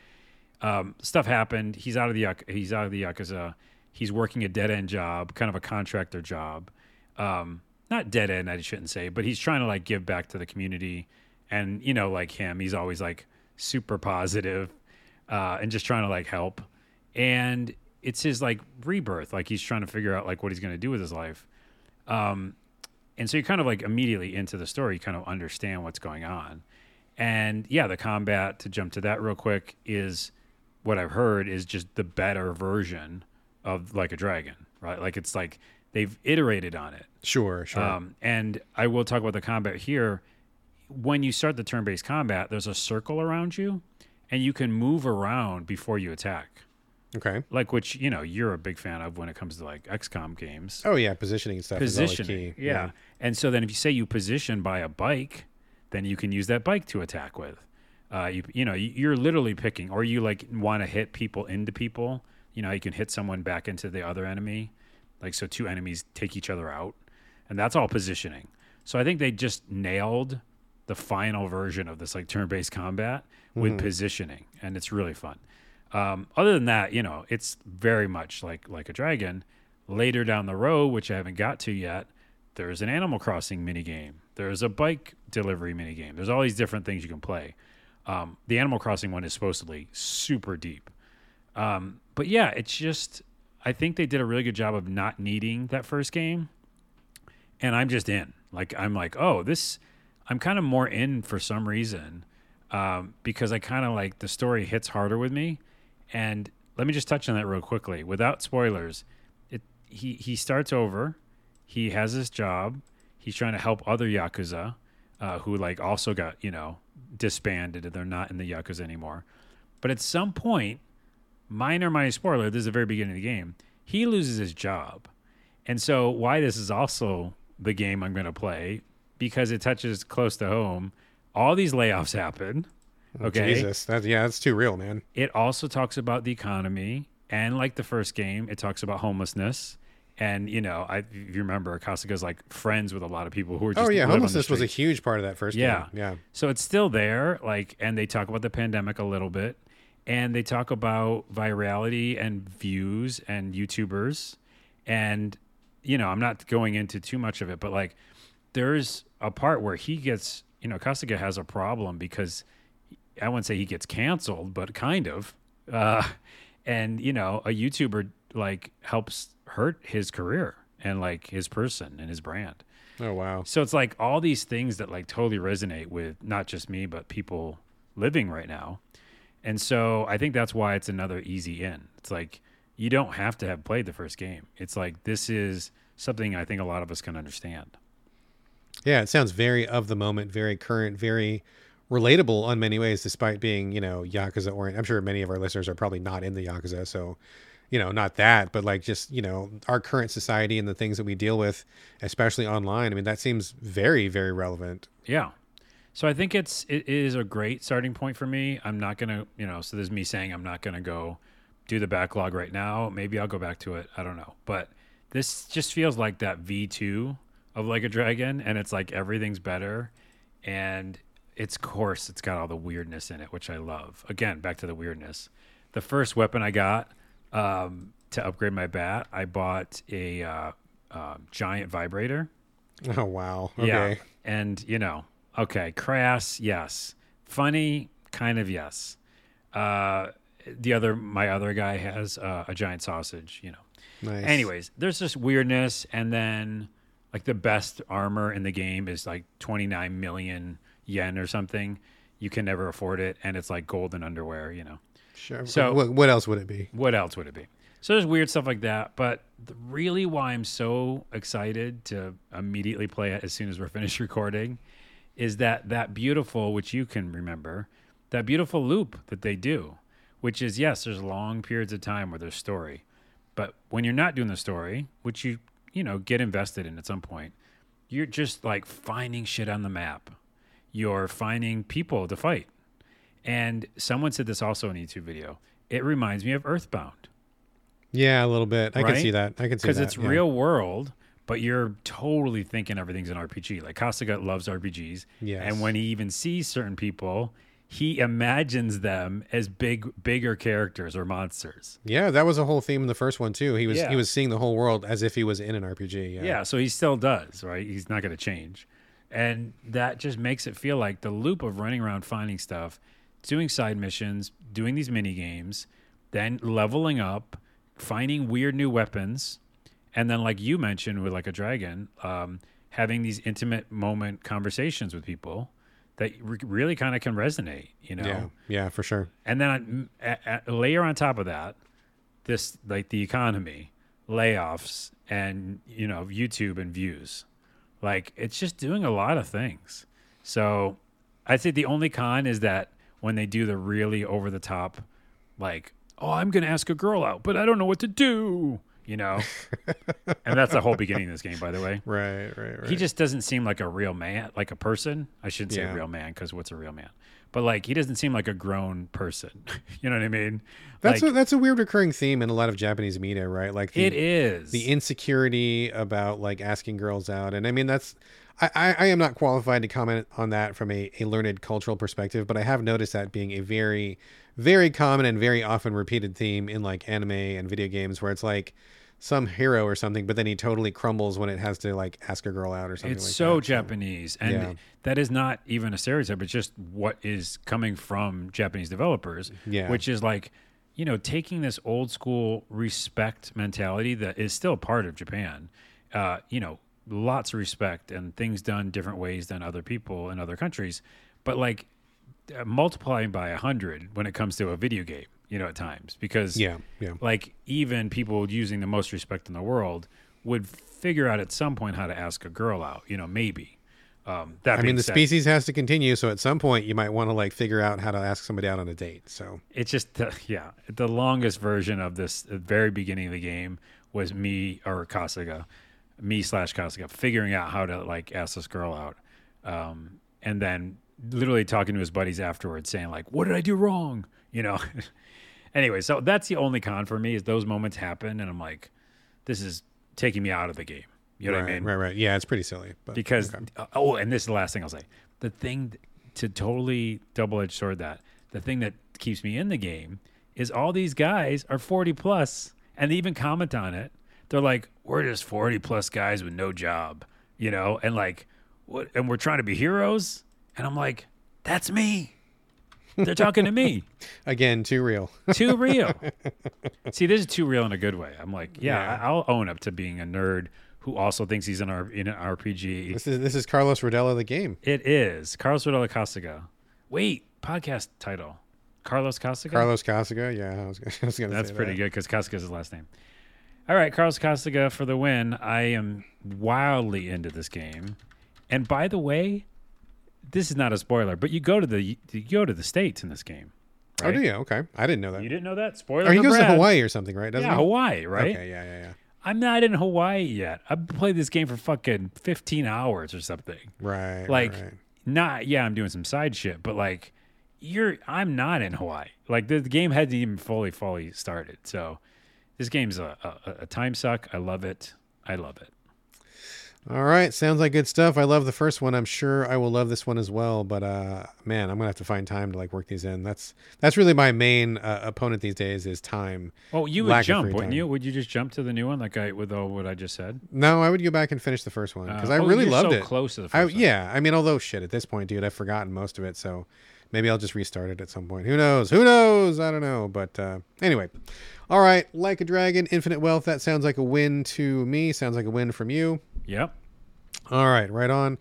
um, stuff happened. He's out of the he's out of the Yakuza. He's working a dead end job, kind of a contractor job. Um, not dead end, I shouldn't say, but he's trying to like give back to the community. And you know, like him, he's always like super positive, uh, and just trying to like help. And it's his like rebirth. Like he's trying to figure out like what he's going to do with his life. Um, and so you're kind of like immediately into the story. You kind of understand what's going on. And yeah, the combat to jump to that real quick is what I've heard is just the better version of like a dragon, right? Like it's like they've iterated on it. sure, sure. Um, and I will talk about the combat here. When you start the turn based combat, there's a circle around you, and you can move around before you attack. Okay. Like which you know you're a big fan of when it comes to like XCOM games. Oh yeah, positioning and stuff is Positioning, key. yeah. And so then if you say you position by a bike, then you can use that bike to attack with. Uh, you you know you- you're literally picking, or you like want to hit people into people. You know you can hit someone back into the other enemy, like so two enemies take each other out, and that's all positioning. So I think they just nailed the final version of this like turn-based combat with positioning, and it's really fun. Um, other than that, you know, it's very much like like a dragon. Later down the road, which I haven't got to yet, there's an Animal Crossing mini game. There's a bike delivery mini game. There's all these different things you can play. Um, the Animal Crossing one is supposedly super deep. Um, but yeah, it's just I think they did a really good job of not needing that first game, and I'm just in. Like I'm like, oh, this. I'm kind of more in for some reason um, because I kind of like the story hits harder with me. And let me just touch on that real quickly without spoilers. It he he starts over. He has his job. He's trying to help other yakuza uh, who like also got you know disbanded and they're not in the yakuza anymore. But at some point, minor minor spoiler, this is the very beginning of the game. He loses his job, and so why this is also the game I'm going to play because it touches close to home. All these layoffs happen. Oh, okay. Jesus, that yeah, that's too real, man. It also talks about the economy, and like the first game, it talks about homelessness. And you know, I if you remember, Kasuga's like friends with a lot of people who are just Oh yeah, homelessness was a huge part of that first Yeah. game. Yeah. So it's still there, like, and they talk about the pandemic a little bit, and they talk about virality and views and YouTubers, and you know, I'm not going into too much of it, but like, there's a part where he gets, you know, Kasuga has a problem because I wouldn't say he gets canceled, but kind of, uh, and you know, a YouTuber like helps hurt his career and like his person and his brand. Oh wow. So it's like all these things that like totally resonate with not just me, but people living right now. And so I think that's why it's another easy in. It's like you don't have to have played the first game. It's like this is something I think a lot of us can understand. Yeah, it sounds very of the moment, very current, very relatable on many ways, despite being you know yakuza oriented. I'm sure many of our listeners are probably not in the yakuza, so you know not that, but like just you know our current society and the things that we deal with, especially online. I mean, that seems very very relevant. Yeah. So I think it's it is a great starting point for me. I'm not gonna, you know, so there's me saying I'm not gonna go do the backlog right now. Maybe I'll go back to it. I don't know. But this just feels like that V2 of Like a Dragon, and it's like everything's better. And it's coarse. it's got all the weirdness in it, which I love. Again, back to the weirdness. The first weapon I got um, to upgrade my bat, I bought a uh, uh, giant vibrator. Oh wow. Okay. Yeah. And, you know, okay, crass, yes. Funny, kind of yes. Uh, the other, my other guy has uh, a giant sausage, you know. Nice. Anyways, there's just weirdness. And then, like, the best armor in the game is like 29 million yen or something. You can never afford it. And it's like golden underwear, you know. Sure. so- what, what else would it be? What else would it be? So there's weird stuff like that, but the, really why I'm so excited to immediately play it as soon as we're finished recording is that that beautiful, which you can remember, that beautiful loop that they do, which is yes, there's long periods of time where there's story, but when you're not doing the story, which you you know get invested in at some point, you're just like finding shit on the map. You're finding people to fight. And someone said this also in a YouTube video. It reminds me of Earthbound Yeah, a little bit. I can see that. I can see that. because it's yeah. real world, but you're totally thinking everything's an RPG. Like Kasuga loves RPGs, Yes. and when he even sees certain people, he imagines them as big, bigger characters or monsters. Yeah, that was a whole theme in the first one too. He was Yeah. he was seeing the whole world as if he was in an RPG. Yeah. Yeah, so he still does, right? He's not going to change. And that just makes it feel like the loop of running around finding stuff, doing side missions, doing these mini games, then leveling up, finding weird new weapons, and then like you mentioned with like a dragon, um, having these intimate moment conversations with people that re- really kind of can resonate, you know? Yeah. Yeah, for sure. And then a layer on top of that, this like the economy, layoffs, and you know YouTube and views, like it's just doing a lot of things. So I'd say the only con is that when they do the really over the top, like oh I'm gonna ask a girl out, but I don't know what to do, you know, and that's the whole beginning of this game, by the way. Right, right, right. He just doesn't seem like a real man, like a person. I shouldn't say Yeah. real man because what's a real man? But like he doesn't seem like a grown person. you know what I mean? that's like, a, that's a weird recurring theme in a lot of Japanese media, right? Like the, it is. the insecurity about like asking girls out, and I mean that's I, I, I am not qualified to comment on that from a, a learned cultural perspective, but I have noticed that being a very very common and very often repeated theme in like anime and video games, where it's like some hero or something, but then he totally crumbles when it has to like ask a girl out or something it's like so that. Japanese, and Yeah. that is not even a stereotype. It's just what is coming from Japanese developers, Yeah. which is like, you know, taking this old school respect mentality that is still part of Japan. Uh, you know, lots of respect and things done different ways than other people in other countries, but like multiplying by a hundred when it comes to a video game. You know, at times because Yeah, yeah. like even people using the most respect in the world would figure out at some point how to ask a girl out. You know, maybe. Um, that I mean, the said, species has to continue, so at some point you might want to like figure out how to ask somebody out on a date. So It's just the, yeah, the longest version of this, the very beginning of the game was me or Kasuga, me slash Kasuga, figuring out how to like ask this girl out, um, and then literally talking to his buddies afterwards, saying like, "What did I do wrong?" You know. anyway, so that's the only con for me is those moments happen, and I'm like, this is taking me out of the game. You know right, what I mean? right, right. Yeah, it's pretty silly, but because okay. uh, oh and this is the last thing i'll say the thing to totally double-edged sword that the thing that keeps me in the game is all these guys are 40 plus and they even comment on it they're like we're just 40 plus guys with no job you know and like what and we're trying to be heroes and i'm like that's me they're talking to me again, too real. too real. See, this is too real in a good way. I'm like, yeah, Yeah. I'll own up to being a nerd who also thinks he's in, our, in an RPG. This is this is Carlos Rodela, the game. It is Carlos Rodela Kasuga. Wait, podcast title. Carlos Kasuga? Carlos Kasuga. Yeah, I was, I was gonna. That's pretty that. good because Kasuga is his last name. All right, Carlos Kasuga for the win. I am wildly into this game. And by the way, this is not a spoiler, but you go to the you go to the states in this game. Oh, do you? Okay, I didn't know that. You didn't know that? Spoiler. Or he goes to Hawaii or something, right? Doesn't Yeah, he? Hawaii, right? Okay, yeah, yeah, yeah. I'm not in Hawaii yet. I've played this game for fucking 15 hours or something. Right. Like, right. not yeah, I'm doing some side shit, but like, you're I'm not in Hawaii. Like the, the game hadn't even fully fully started. So this game's a, a, a time suck. I love it. I love it. All right, sounds like good stuff. I love the first one. I'm sure I will love this one as well. But uh, man, I'm gonna have to find time to like work these in. That's that's really my main uh, opponent these days is time. Oh, you would jump, wouldn't time. you? Would you just jump to the new one, like I with all what I just said? No, I would go back and finish the first one because Uh, I oh, really loved so it. Close to the I, first one. yeah, I mean, although shit, at this point, dude, I've forgotten most of it. So maybe I'll just restart it at some point. Who knows? Who knows? I don't know. But uh, anyway, all right. Like a dragon, infinite wealth. That sounds like a win to me. Sounds like a win from you. Yep. All right, right on.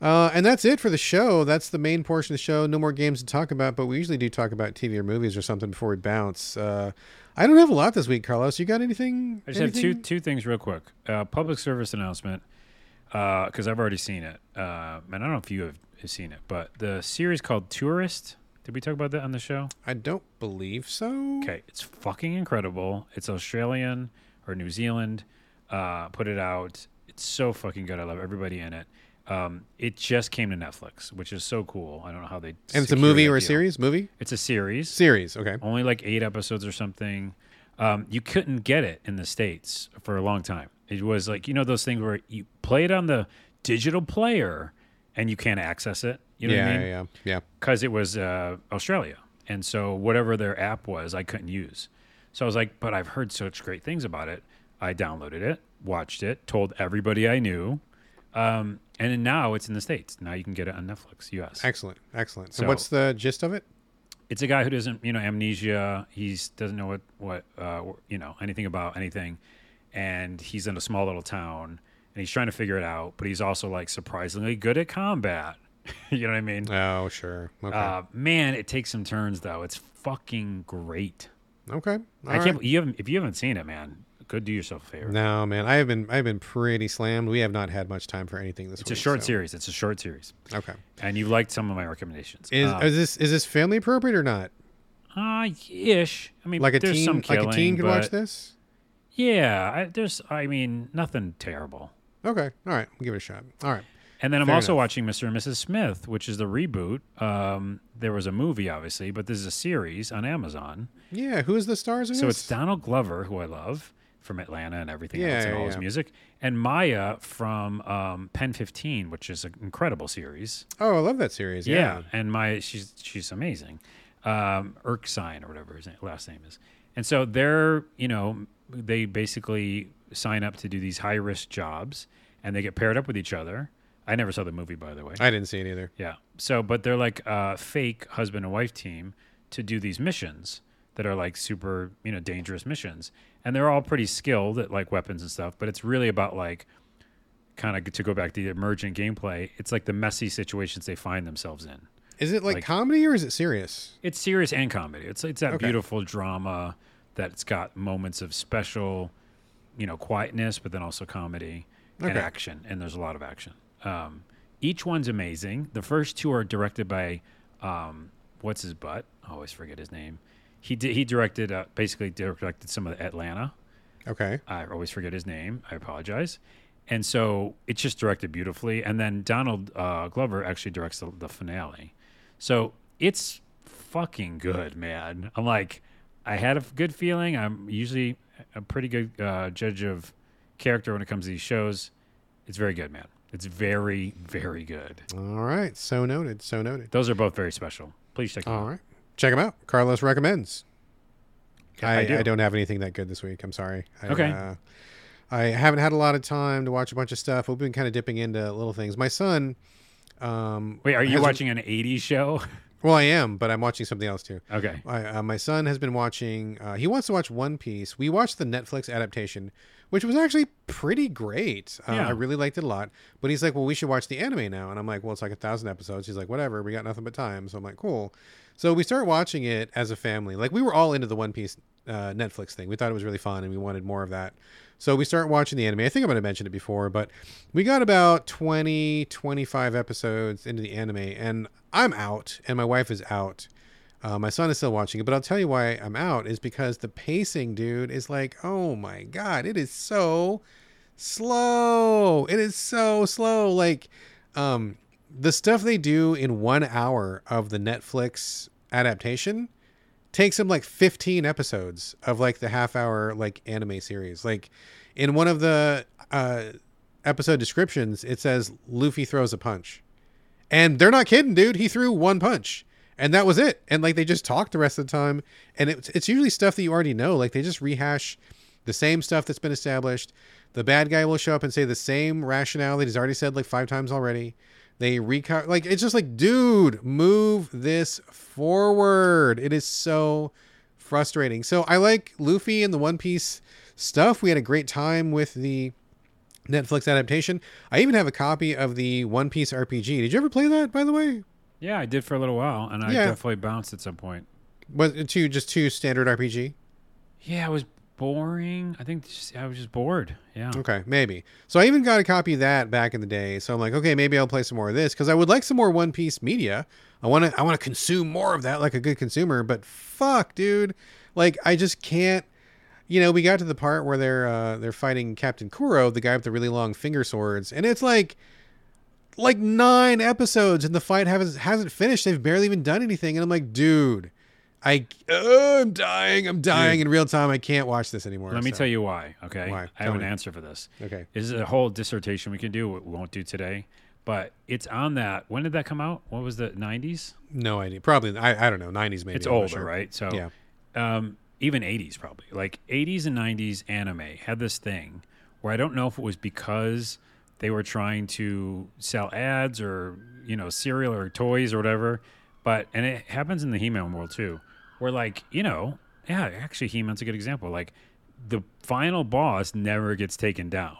Uh, and that's it for the show. That's the main portion of the show. No more games to talk about, but we usually do talk about TV or movies or something before we bounce. Uh, I don't have a lot this week, Carlos. You got anything? I just have two two things real quick. Uh, public service announcement because I've already seen it, uh, and I don't know if you have have seen it, but the series called Tourist. Did we talk about that on the show? I don't believe so. Okay, it's fucking incredible. It's Australian or New Zealand. Uh, put it out. It's so fucking good. I love everybody in it. Um, it just came to Netflix, which is so cool. I don't know how they. And it's a movie or a deal. series? Movie? It's a series. Series. Okay. only like eight episodes or something. Um, you couldn't get it in the states for a long time. It was like you know those things where you play it on the digital player and you can't access it. You know yeah, what I mean? yeah, yeah, Because it was uh, Australia, and so whatever their app was, I couldn't use. So I was like, but I've heard such great things about it. I downloaded it, watched it, told everybody I knew, um, and now it's in the states. Now you can get it on Netflix US. Excellent, excellent. So- and what's the gist of it? it's a guy who doesn't you know amnesia he's doesn't know what what uh you know anything about anything and he's in a small little town and he's trying to figure it out but he's also like surprisingly good at combat you know what i mean Oh, sure. Okay. uh man it takes some turns though it's fucking great okay. i All can't right. you haven't if you haven't seen it man go do yourself a favor No, man. I have been I've been pretty slammed. We have not had much time for anything this week. it's week. a short so- series it's a short series Okay. and you liked some of my recommendations Is um, is this is this family appropriate or not? uh, ish i mean Like a there's teen some like a teen could watch this? Yeah, I, there's. I mean, nothing terrible. Okay. All right. We'll give it a shot. All right. And then I'm also enough. watching Mr. and Mrs. Smith, which is the reboot. Um, there was a movie, obviously, but this is a series on Amazon. Yeah, who's the stars So this? it's Donald Glover, who I love from Atlanta and everything Yeah, else and yeah, all his yeah. music, and Maya from um, Pen 15, which is an incredible series. Oh, I love that series. Yeah. and Maya, she's she's amazing. Um, Erskine or whatever his name, last name is. And so they're, you know, they basically sign up to do these high risk jobs, and they get paired up with each other. I never saw the movie, by the way. I didn't see it either. Yeah. So, but they're like a fake husband and wife team to do these missions that are like super, you know, dangerous missions. And they're all pretty skilled at like weapons and stuff, but it's really about like kind of to go back to the emergent gameplay. It's like the messy situations they find themselves in. Is it like, Like- comedy or is it serious? It's serious and comedy. It's it's that Okay. beautiful drama that's got moments of special, you know, quietness, but then also comedy and action. And there's a lot of action. Um, each one's amazing. The first two are directed by, um, what's his butt? I always forget his name. He did. He directed uh, basically directed some of Atlanta. Okay. I always forget his name. I apologize. And so it's just directed beautifully. And then Donald uh, Glover actually directs the, the finale. So it's fucking good, man. I'm like, I had a good feeling. I'm usually a pretty good uh, judge of character when it comes to these shows. It's very good, man. It's very, very good. All right. So noted. So noted. Those are both very special. Please check them All out. right. Check them out. Carlos recommends. I, I I, do. don't have anything that good this week. I'm sorry. I, Okay. Uh, I haven't had a lot of time to watch a bunch of stuff. We've been kind of dipping into little things. My son. Um, Wait, are you watching an 80s show? Well, I am, but I'm watching something else too. okay. I, uh, my son has been watching. Uh, he wants to watch One Piece. We watched the Netflix adaptation, which was actually pretty great. Uh, Yeah. I really liked it a lot. But he's like, "Well, we should watch the anime now." And I'm like, "Well, it's like a thousand episodes." He's like, "Whatever. We got nothing but time." So I'm like, "Cool." So we start watching it as a family. Like we were all into the One Piece uh, Netflix thing. We thought it was really fun, and we wanted more of that. So we start watching the anime. I think I might have mentioned it before, but we got about 20, 25 episodes into the anime, and I'm out, and my wife is out. Uh, my son is still watching it, but I'll tell you why I'm out is because the pacing, dude, is like, oh my god, it is so slow. It is so slow. Like, um, the stuff they do in one hour of the Netflix adaptation takes him like 15 episodes of like the half hour like anime series. Like, in one of the uh, episode descriptions, it says Luffy throws a punch, and they're not kidding, dude. He threw one punch and that was it. And like they just talk the rest of the time, and it's it's usually stuff that you already know. Like they just rehash the same stuff that's been established. The bad guy will show up and say the same rationale that he's already said like five times already. They recut like it's just like, dude, move this forward. It is so frustrating. So I like Luffy and the One Piece stuff. We had a great time with the Netflix adaptation. I even have a copy of the One Piece RPG. Did you ever play that, by the way? Yeah, I did for a little while, and I Yeah. definitely bounced at some point. Was it two just two standard RPG? Yeah, it was boring. I think just, I was just bored. Yeah. Okay, maybe. So I even got a copy of that back in the day. So I'm like, okay, maybe I'll play some more of this because I would like some more One Piece media. I want to I want to consume more of that like a good consumer. But fuck, dude, like I just can't. You know, we got to the part where they're uh, they're fighting Captain Kuro, the guy with the really long finger swords, and it's like like nine episodes and the fight hasn't hasn't finished. They've barely even done anything, and I'm like, dude. I oh, I'm dying. I'm dying in real time. I can't watch this anymore. Let me so- tell you why. Okay. Why? I have an answer for this. Okay. This is a whole dissertation we can do. We won't do today, but it's on that. When did that come out? What was the 90s? No idea. Probably I, I don't know. Nineties maybe. It's I'm older, sure. right? So, Yeah. um, even 80s probably. Like 80s and 90s anime had this thing where I don't know if it was because they were trying to sell ads or, you know, cereal or toys or whatever, but and it happens in the He-Man world too. Where like, you know, yeah, actually He-Man's a good example. Like the final boss never gets taken down.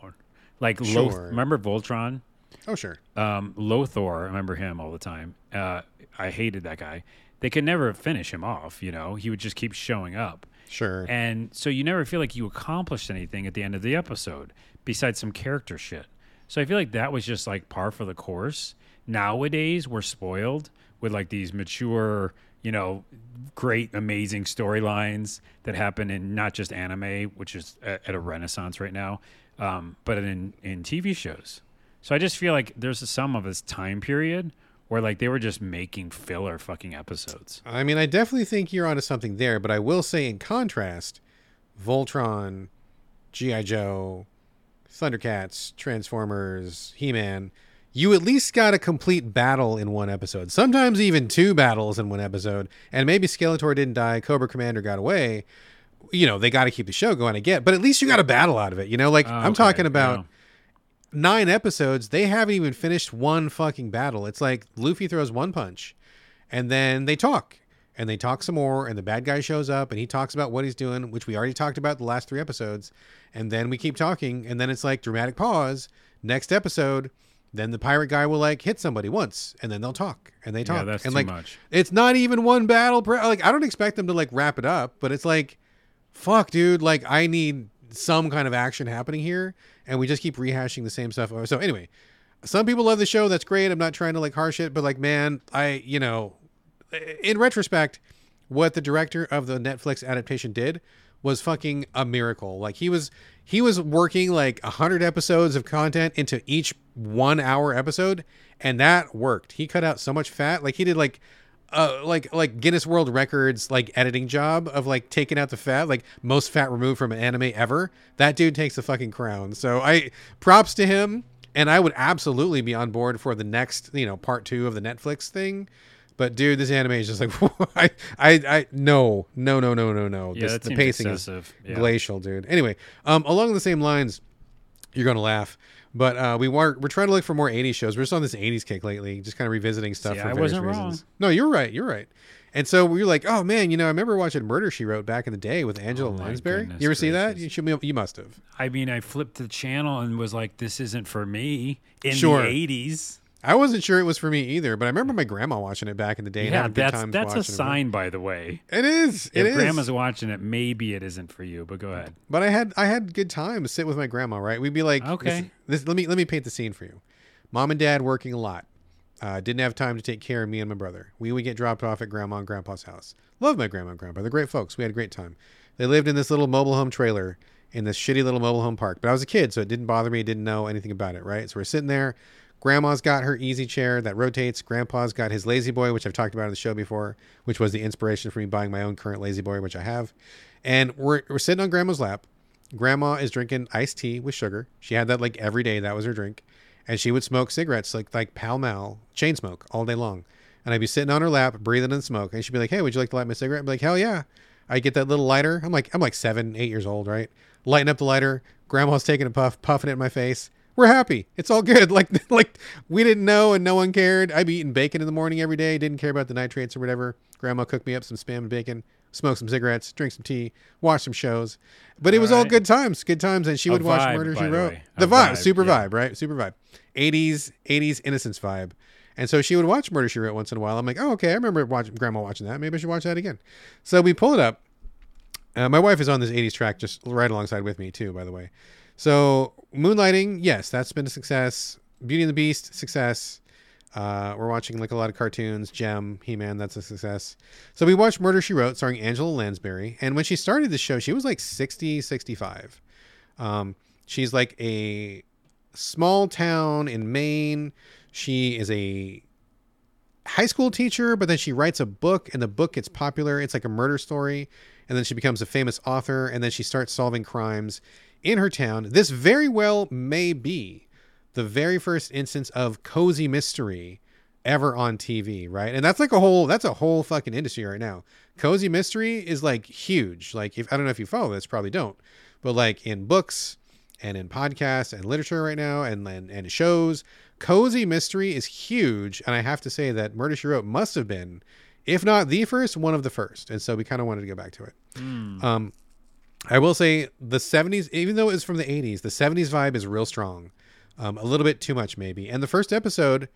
Like Loth- remember Voltron? Oh sure. um, Lotor, I remember him all the time. Uh, I hated that guy. They could never finish him off. You know, he would just keep showing up, Sure. and so you never feel like you accomplished anything at the end of the episode besides some character shit. So I feel like that was just like par for the course. Nowadays, we're spoiled with like these mature, you know, great, amazing storylines that happen in not just anime, which is at, at a renaissance right now, um, but in in TV shows. So I just feel like there's some of this time period where like they were just making filler fucking episodes. I mean, I definitely think you're onto something there, but I will say, in contrast, Voltron, GI Joe, Thundercats, Transformers, He-Man, you at least got a complete battle in one episode. Sometimes even two battles in one episode. And maybe Skeletor didn't die, Cobra Commander got away. You know, they got to keep the show going. again, but at least you got a battle out of it. You know, like Oh, I'm okay, talking about yeah. nine episodes, they haven't even finished one fucking battle. It's like Luffy throws one punch, and then they talk, and they talk some more, and the bad guy shows up, and he talks about what he's doing, which we already talked about the last three episodes, and then we keep talking, and then it's like dramatic pause. Next episode, then the pirate guy will like hit somebody once, and then they'll talk, and they talk, Yeah, that's and too like much. it's not even one battle. Per- like I don't expect them to like wrap it up, but it's like, fuck, dude. Like I need some kind of action happening here, and we just keep rehashing the same stuff. So anyway, some people love the show. That's great. I'm not trying to like harsh it, but like, man, I you know, in retrospect, what the director of the Netflix adaptation did was fucking a miracle. Like he was he was working like a hundred episodes of content into each one hour episode, and that worked. He cut out so much fat. Like he did like uh like like Guinness World Records like editing job of like taking out the fat, like most fat removed from an anime ever. That dude takes the fucking crown. So I props to him. And I would absolutely be on board for the next, you know, part two of the Netflix thing. But dude, this anime is just like I, I, I, no, no, no, no, no, no. Yeah, This- the pacing excessive. is Yeah. glacial, dude. Anyway, um, along the same lines, you're gonna laugh, but uh, we want we're trying to look for more '80s shows. We're just on this '80s kick lately, just kind of revisiting stuff See, for I various wasn't reasons. wrong. No, you're right. You're right. And so we were like, oh man, you know, I remember watching Murder She Wrote back in the day with Angela Oh, Lansbury. You ever see that? You should. You must have. I mean, I flipped the channel and was like, "This isn't for me." In Sure. the '80s, I wasn't sure it was for me either, but I remember my grandma watching it back in the day. and Yeah, that's that's a watching it. sign, by the way. It is. It if is. grandma's watching it, maybe it isn't for you. But go ahead. But I had I had good times sit with my grandma. Right, we'd be like, Okay. This, this, let me let me paint the scene for you. Mom and dad working a lot. Uh, didn't have time to take care of me and my brother. We would get dropped off at grandma and grandpa's house. Love my grandma and grandpa. They're great folks. We had a great time. They lived in this little mobile home trailer in this shitty little mobile home park. But I was a kid, so it didn't bother me. Didn't know anything about it. Right. So we're sitting there. Grandma's got her easy chair that rotates. Grandpa's got his lazy boy, which I've talked about on the show before, which was the inspiration for me buying my own current lazy boy, which I have. And we're, we're sitting on grandma's lap. Grandma is drinking iced tea with sugar. She had that like every day. That was her drink. And she would smoke cigarettes like like Pall Mall, chain smoke all day long. And I'd be sitting on her lap, breathing in smoke. And she'd be like, "Hey, would you like to light my cigarette?" I'd be like, "Hell yeah!" I get that little lighter. I'm like I'm like seven, eight years old, right? Lighting up the lighter. Grandma's taking a puff, puffing it in my face. We're happy. It's all good. Like like we didn't know and no one cared. I'd be eating bacon in the morning every day. Didn't care about the nitrates or whatever. Grandma cooked me up some spam and bacon. Smoke some cigarettes, drink some tea, watch some shows, but it was all good times, good times. And she A would watch vibe, Murder She Wrote. The vibe, vibe, super yeah. vibe, right? Super vibe. 80s, 80s innocence vibe. And so she would watch Murder She Wrote once in a while. I'm like, oh, okay, I remember watching Grandma watching that. Maybe I should watch that again. So we pull it up. Uh, my wife is on this 80s track just right alongside with me, too, by the way. So Moonlighting, yes, that's been a success. Beauty and the Beast, success. Uh, we're watching like a lot of cartoons. Jem, He Man, that's a success. So we watched Murder She Wrote, starring Angela Lansbury. And when she started the show, she was like 60, 65. Um, she's like a small town in Maine. She is a high school teacher, but then she writes a book, and the book gets popular. It's like a murder story, and then she becomes a famous author, and then she starts solving crimes in her town. This very well may be the very first instance of cozy mystery ever on TV, right? And that's like a whole that's a whole fucking industry right now. Cozy mystery is like huge. Like if I don't know if you follow this, probably don't. But like in books and in podcasts and literature right now and and, and shows, cozy mystery is huge. And I have to say that Murder She Wrote must have been, if not the first, one of the first. And so we kind of wanted to go back to it. Um, I will say the 70s, even though it was from the 80s, the 70s vibe is real strong. Um, a little bit too much, maybe. And the first episode,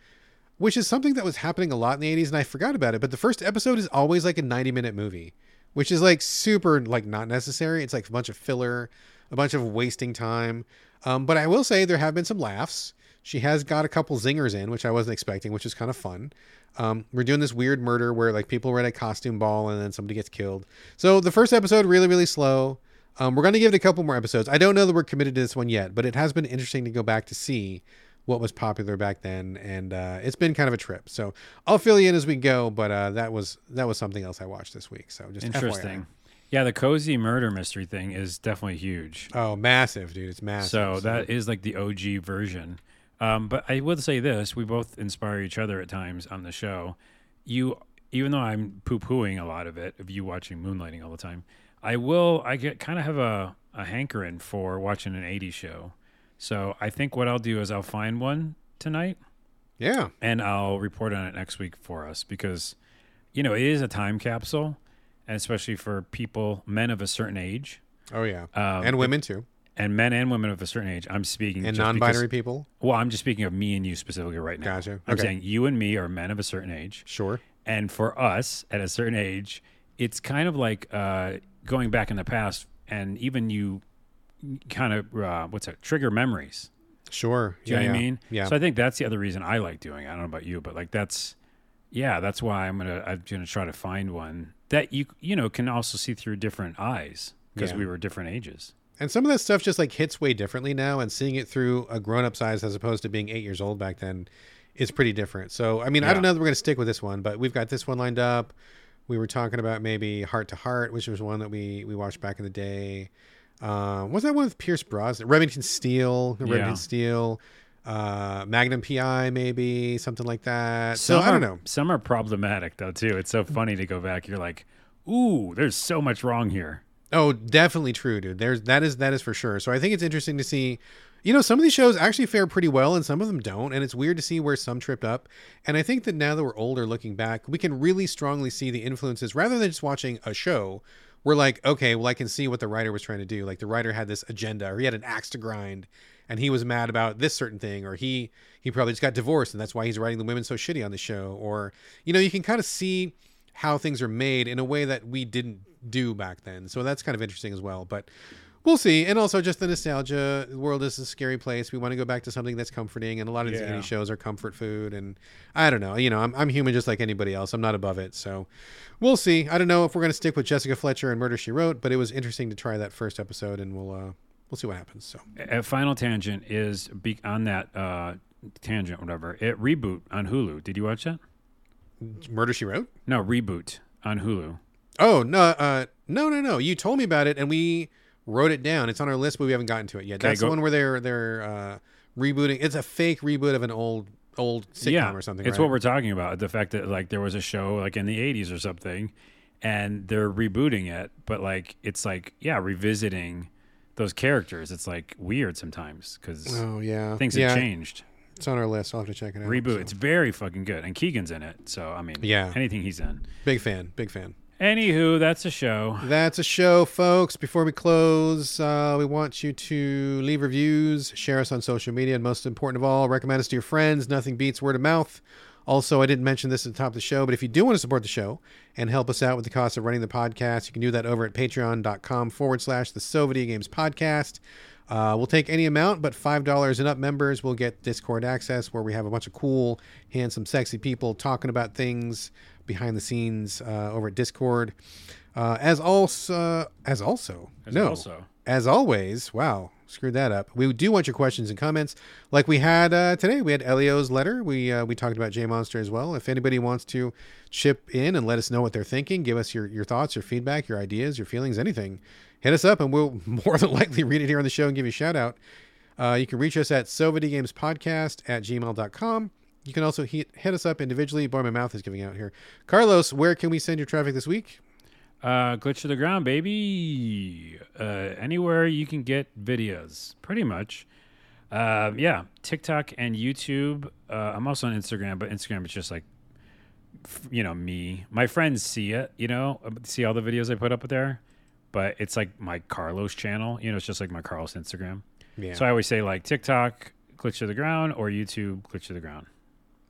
which is something that was happening a lot in the 80s, and I forgot about it, but the first episode is always like a 90 minute movie, which is like super, like not necessary. It's like a bunch of filler, a bunch of wasting time. Um, but I will say there have been some laughs. She has got a couple zingers in, which I wasn't expecting, which is kind of fun. Um, we're doing this weird murder where like people were at a costume ball and then somebody gets killed. So the first episode really really slow. Um, we're gonna give it a couple more episodes. I don't know that we're committed to this one yet, but it has been interesting to go back to see what was popular back then, and uh, it's been kind of a trip. So I'll fill you in as we go. But uh, that was that was something else I watched this week. So just Interesting. FYI. Yeah, the cozy murder mystery thing is definitely huge. Oh, massive, dude! It's massive. So that is like the OG version. Um, but I will say this: we both inspire each other at times on the show. You, even though I'm poo-pooing a lot of it, of you watching Moonlighting all the time, I will. I get kind of have a a hankering for watching an '80s show. So I think what I'll do is I'll find one tonight yeah, and I'll report on it next week for us because, you know, it is a time capsule, and especially for people, men of a certain age, oh yeah, Um, and women too, and men and women of a certain age. I'm speaking and non-binary because- people. well, I'm just speaking of me and you specifically right now. Gotcha. I'm saying you and me are men of a certain age, Sure. and for us at a certain age, it's kind of like uh, going back in the past, and even you kind of uh, what's that trigger memories. Sure. Do you yeah, know what yeah. I mean? Yeah. So I think that's the other reason I like doing it. I don't know about you, but like that's yeah, that's why I'm gonna I'm gonna try to find one that you you know can also see through different eyes because Yeah. we were different ages. And some of that stuff just like hits way differently now, and seeing it through a grown up size as opposed to being eight years old back then is pretty different. So, I mean, I don't know that we're going to stick with this one, but we've got this one lined up. We were talking about maybe Hart to Hart, which was one that we we watched back in the day. Um, was that one with Pierce Brosnan? Remington Steele, Remington Yeah. Steele, uh, Magnum PI, maybe something like that. So Some I don't are- know. Some are problematic though too. It's so funny to go back. You're like, ooh, there's so much wrong here. Oh, definitely true, dude. There's that is that is for sure. So I think it's interesting to see. You know, some of these shows actually fare pretty well, and some of them don't, and it's weird to see where some tripped up. And I think that now that we're older, looking back, we can really strongly see the influences rather than just watching a show. We're like, okay, well, I can see what the writer was trying to do. Like the writer had this agenda, or he had an axe to grind, and he was mad about this certain thing, or he he probably just got divorced and that's why he's writing the women so shitty on the show, or you know, you can kind of see how things are made in a way that we didn't do back then. So that's kind of interesting as well. But we'll see. And also just the nostalgia. The world is a scary place. We want to go back to something that's comforting. And a lot of these Yeah. indie shows are comfort food. And I don't know. You know, I'm, I'm human just like anybody else. I'm not above it. So we'll see. I don't know if we're going to stick with Jessica Fletcher and Murder She Wrote, but it was interesting to try that first episode, and we'll uh, we'll see what happens. So A final tangent is be- on that uh, tangent, whatever. It reboot on Hulu. Did you watch that? Murder She Wrote. No, reboot on Hulu. Oh no, uh, no, no, no! You told me about it, and we wrote it down. It's on our list, but we haven't gotten to it yet. That's the one where they're they're uh, rebooting. It's a fake reboot of an old old sitcom yeah, or something. It's right? what we're talking about. The fact that like there was a show like in the '80s or something, and they're rebooting it, but like it's like yeah, revisiting those characters. It's like weird sometimes because Oh yeah, things yeah. have changed. It's on our list. I'll have to check it out. Reboot. so. It's very fucking good, and Keegan's in it. So I mean, Yeah. anything he's in. Big fan. Big fan. Anywho, that's a show. That's a show, folks. Before we close, uh, we want you to leave reviews, share us on social media, and most important of all, recommend us to your friends. Nothing beats word of mouth. Also, I didn't mention this at the top of the show, but if you do want to support the show and help us out with the cost of running the podcast, you can do that over at patreon.com forward slash the So Video Games Podcast. Uh, we'll take any amount, but $5 and up members will get Discord access where we have a bunch of cool, handsome, sexy people talking about things behind the scenes uh, over at Discord. Uh, as also, as also, As no, also. as always, wow, screwed that up. We do want your questions and comments, like we had uh, today. We had Elio's letter. We uh, we talked about J Monster as well. If anybody wants to chip in and let us know what they're thinking, give us your your thoughts, your feedback, your ideas, your feelings, anything, hit us up, and we'll more than likely read it here on the show and give you a shout out. Uh, you can reach us at sovideogamespodcast at gmail.com. You can also hit, hit us up individually. Boy, my mouth is giving out here. Carlos, where can we send your traffic this week? Uh, glitch to the ground, baby. Uh, anywhere you can get videos, pretty much. Uh, yeah, TikTok and YouTube. Uh, I'm also on Instagram, but Instagram is just like, you know, me. My friends see it, you know, uh, see all the videos I put up there, but it's like my Carlos channel. You know, it's just like my Carlos Instagram. Yeah. So I always say like TikTok, glitch to the ground, or YouTube, glitch to the ground.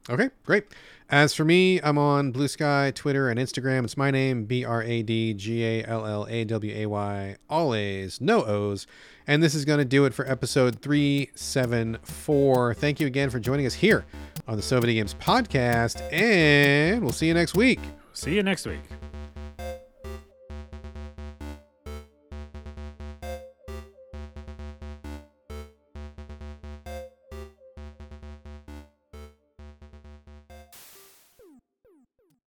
Okay, great. As for me, I'm on Blue Sky, Twitter, and Instagram. It's my name, B R A D G A L L A W A Y, all A's, no O's. And this is going to do it for episode 374. Thank you again for joining us here on the So Games podcast, and we'll see you next week. See you next week.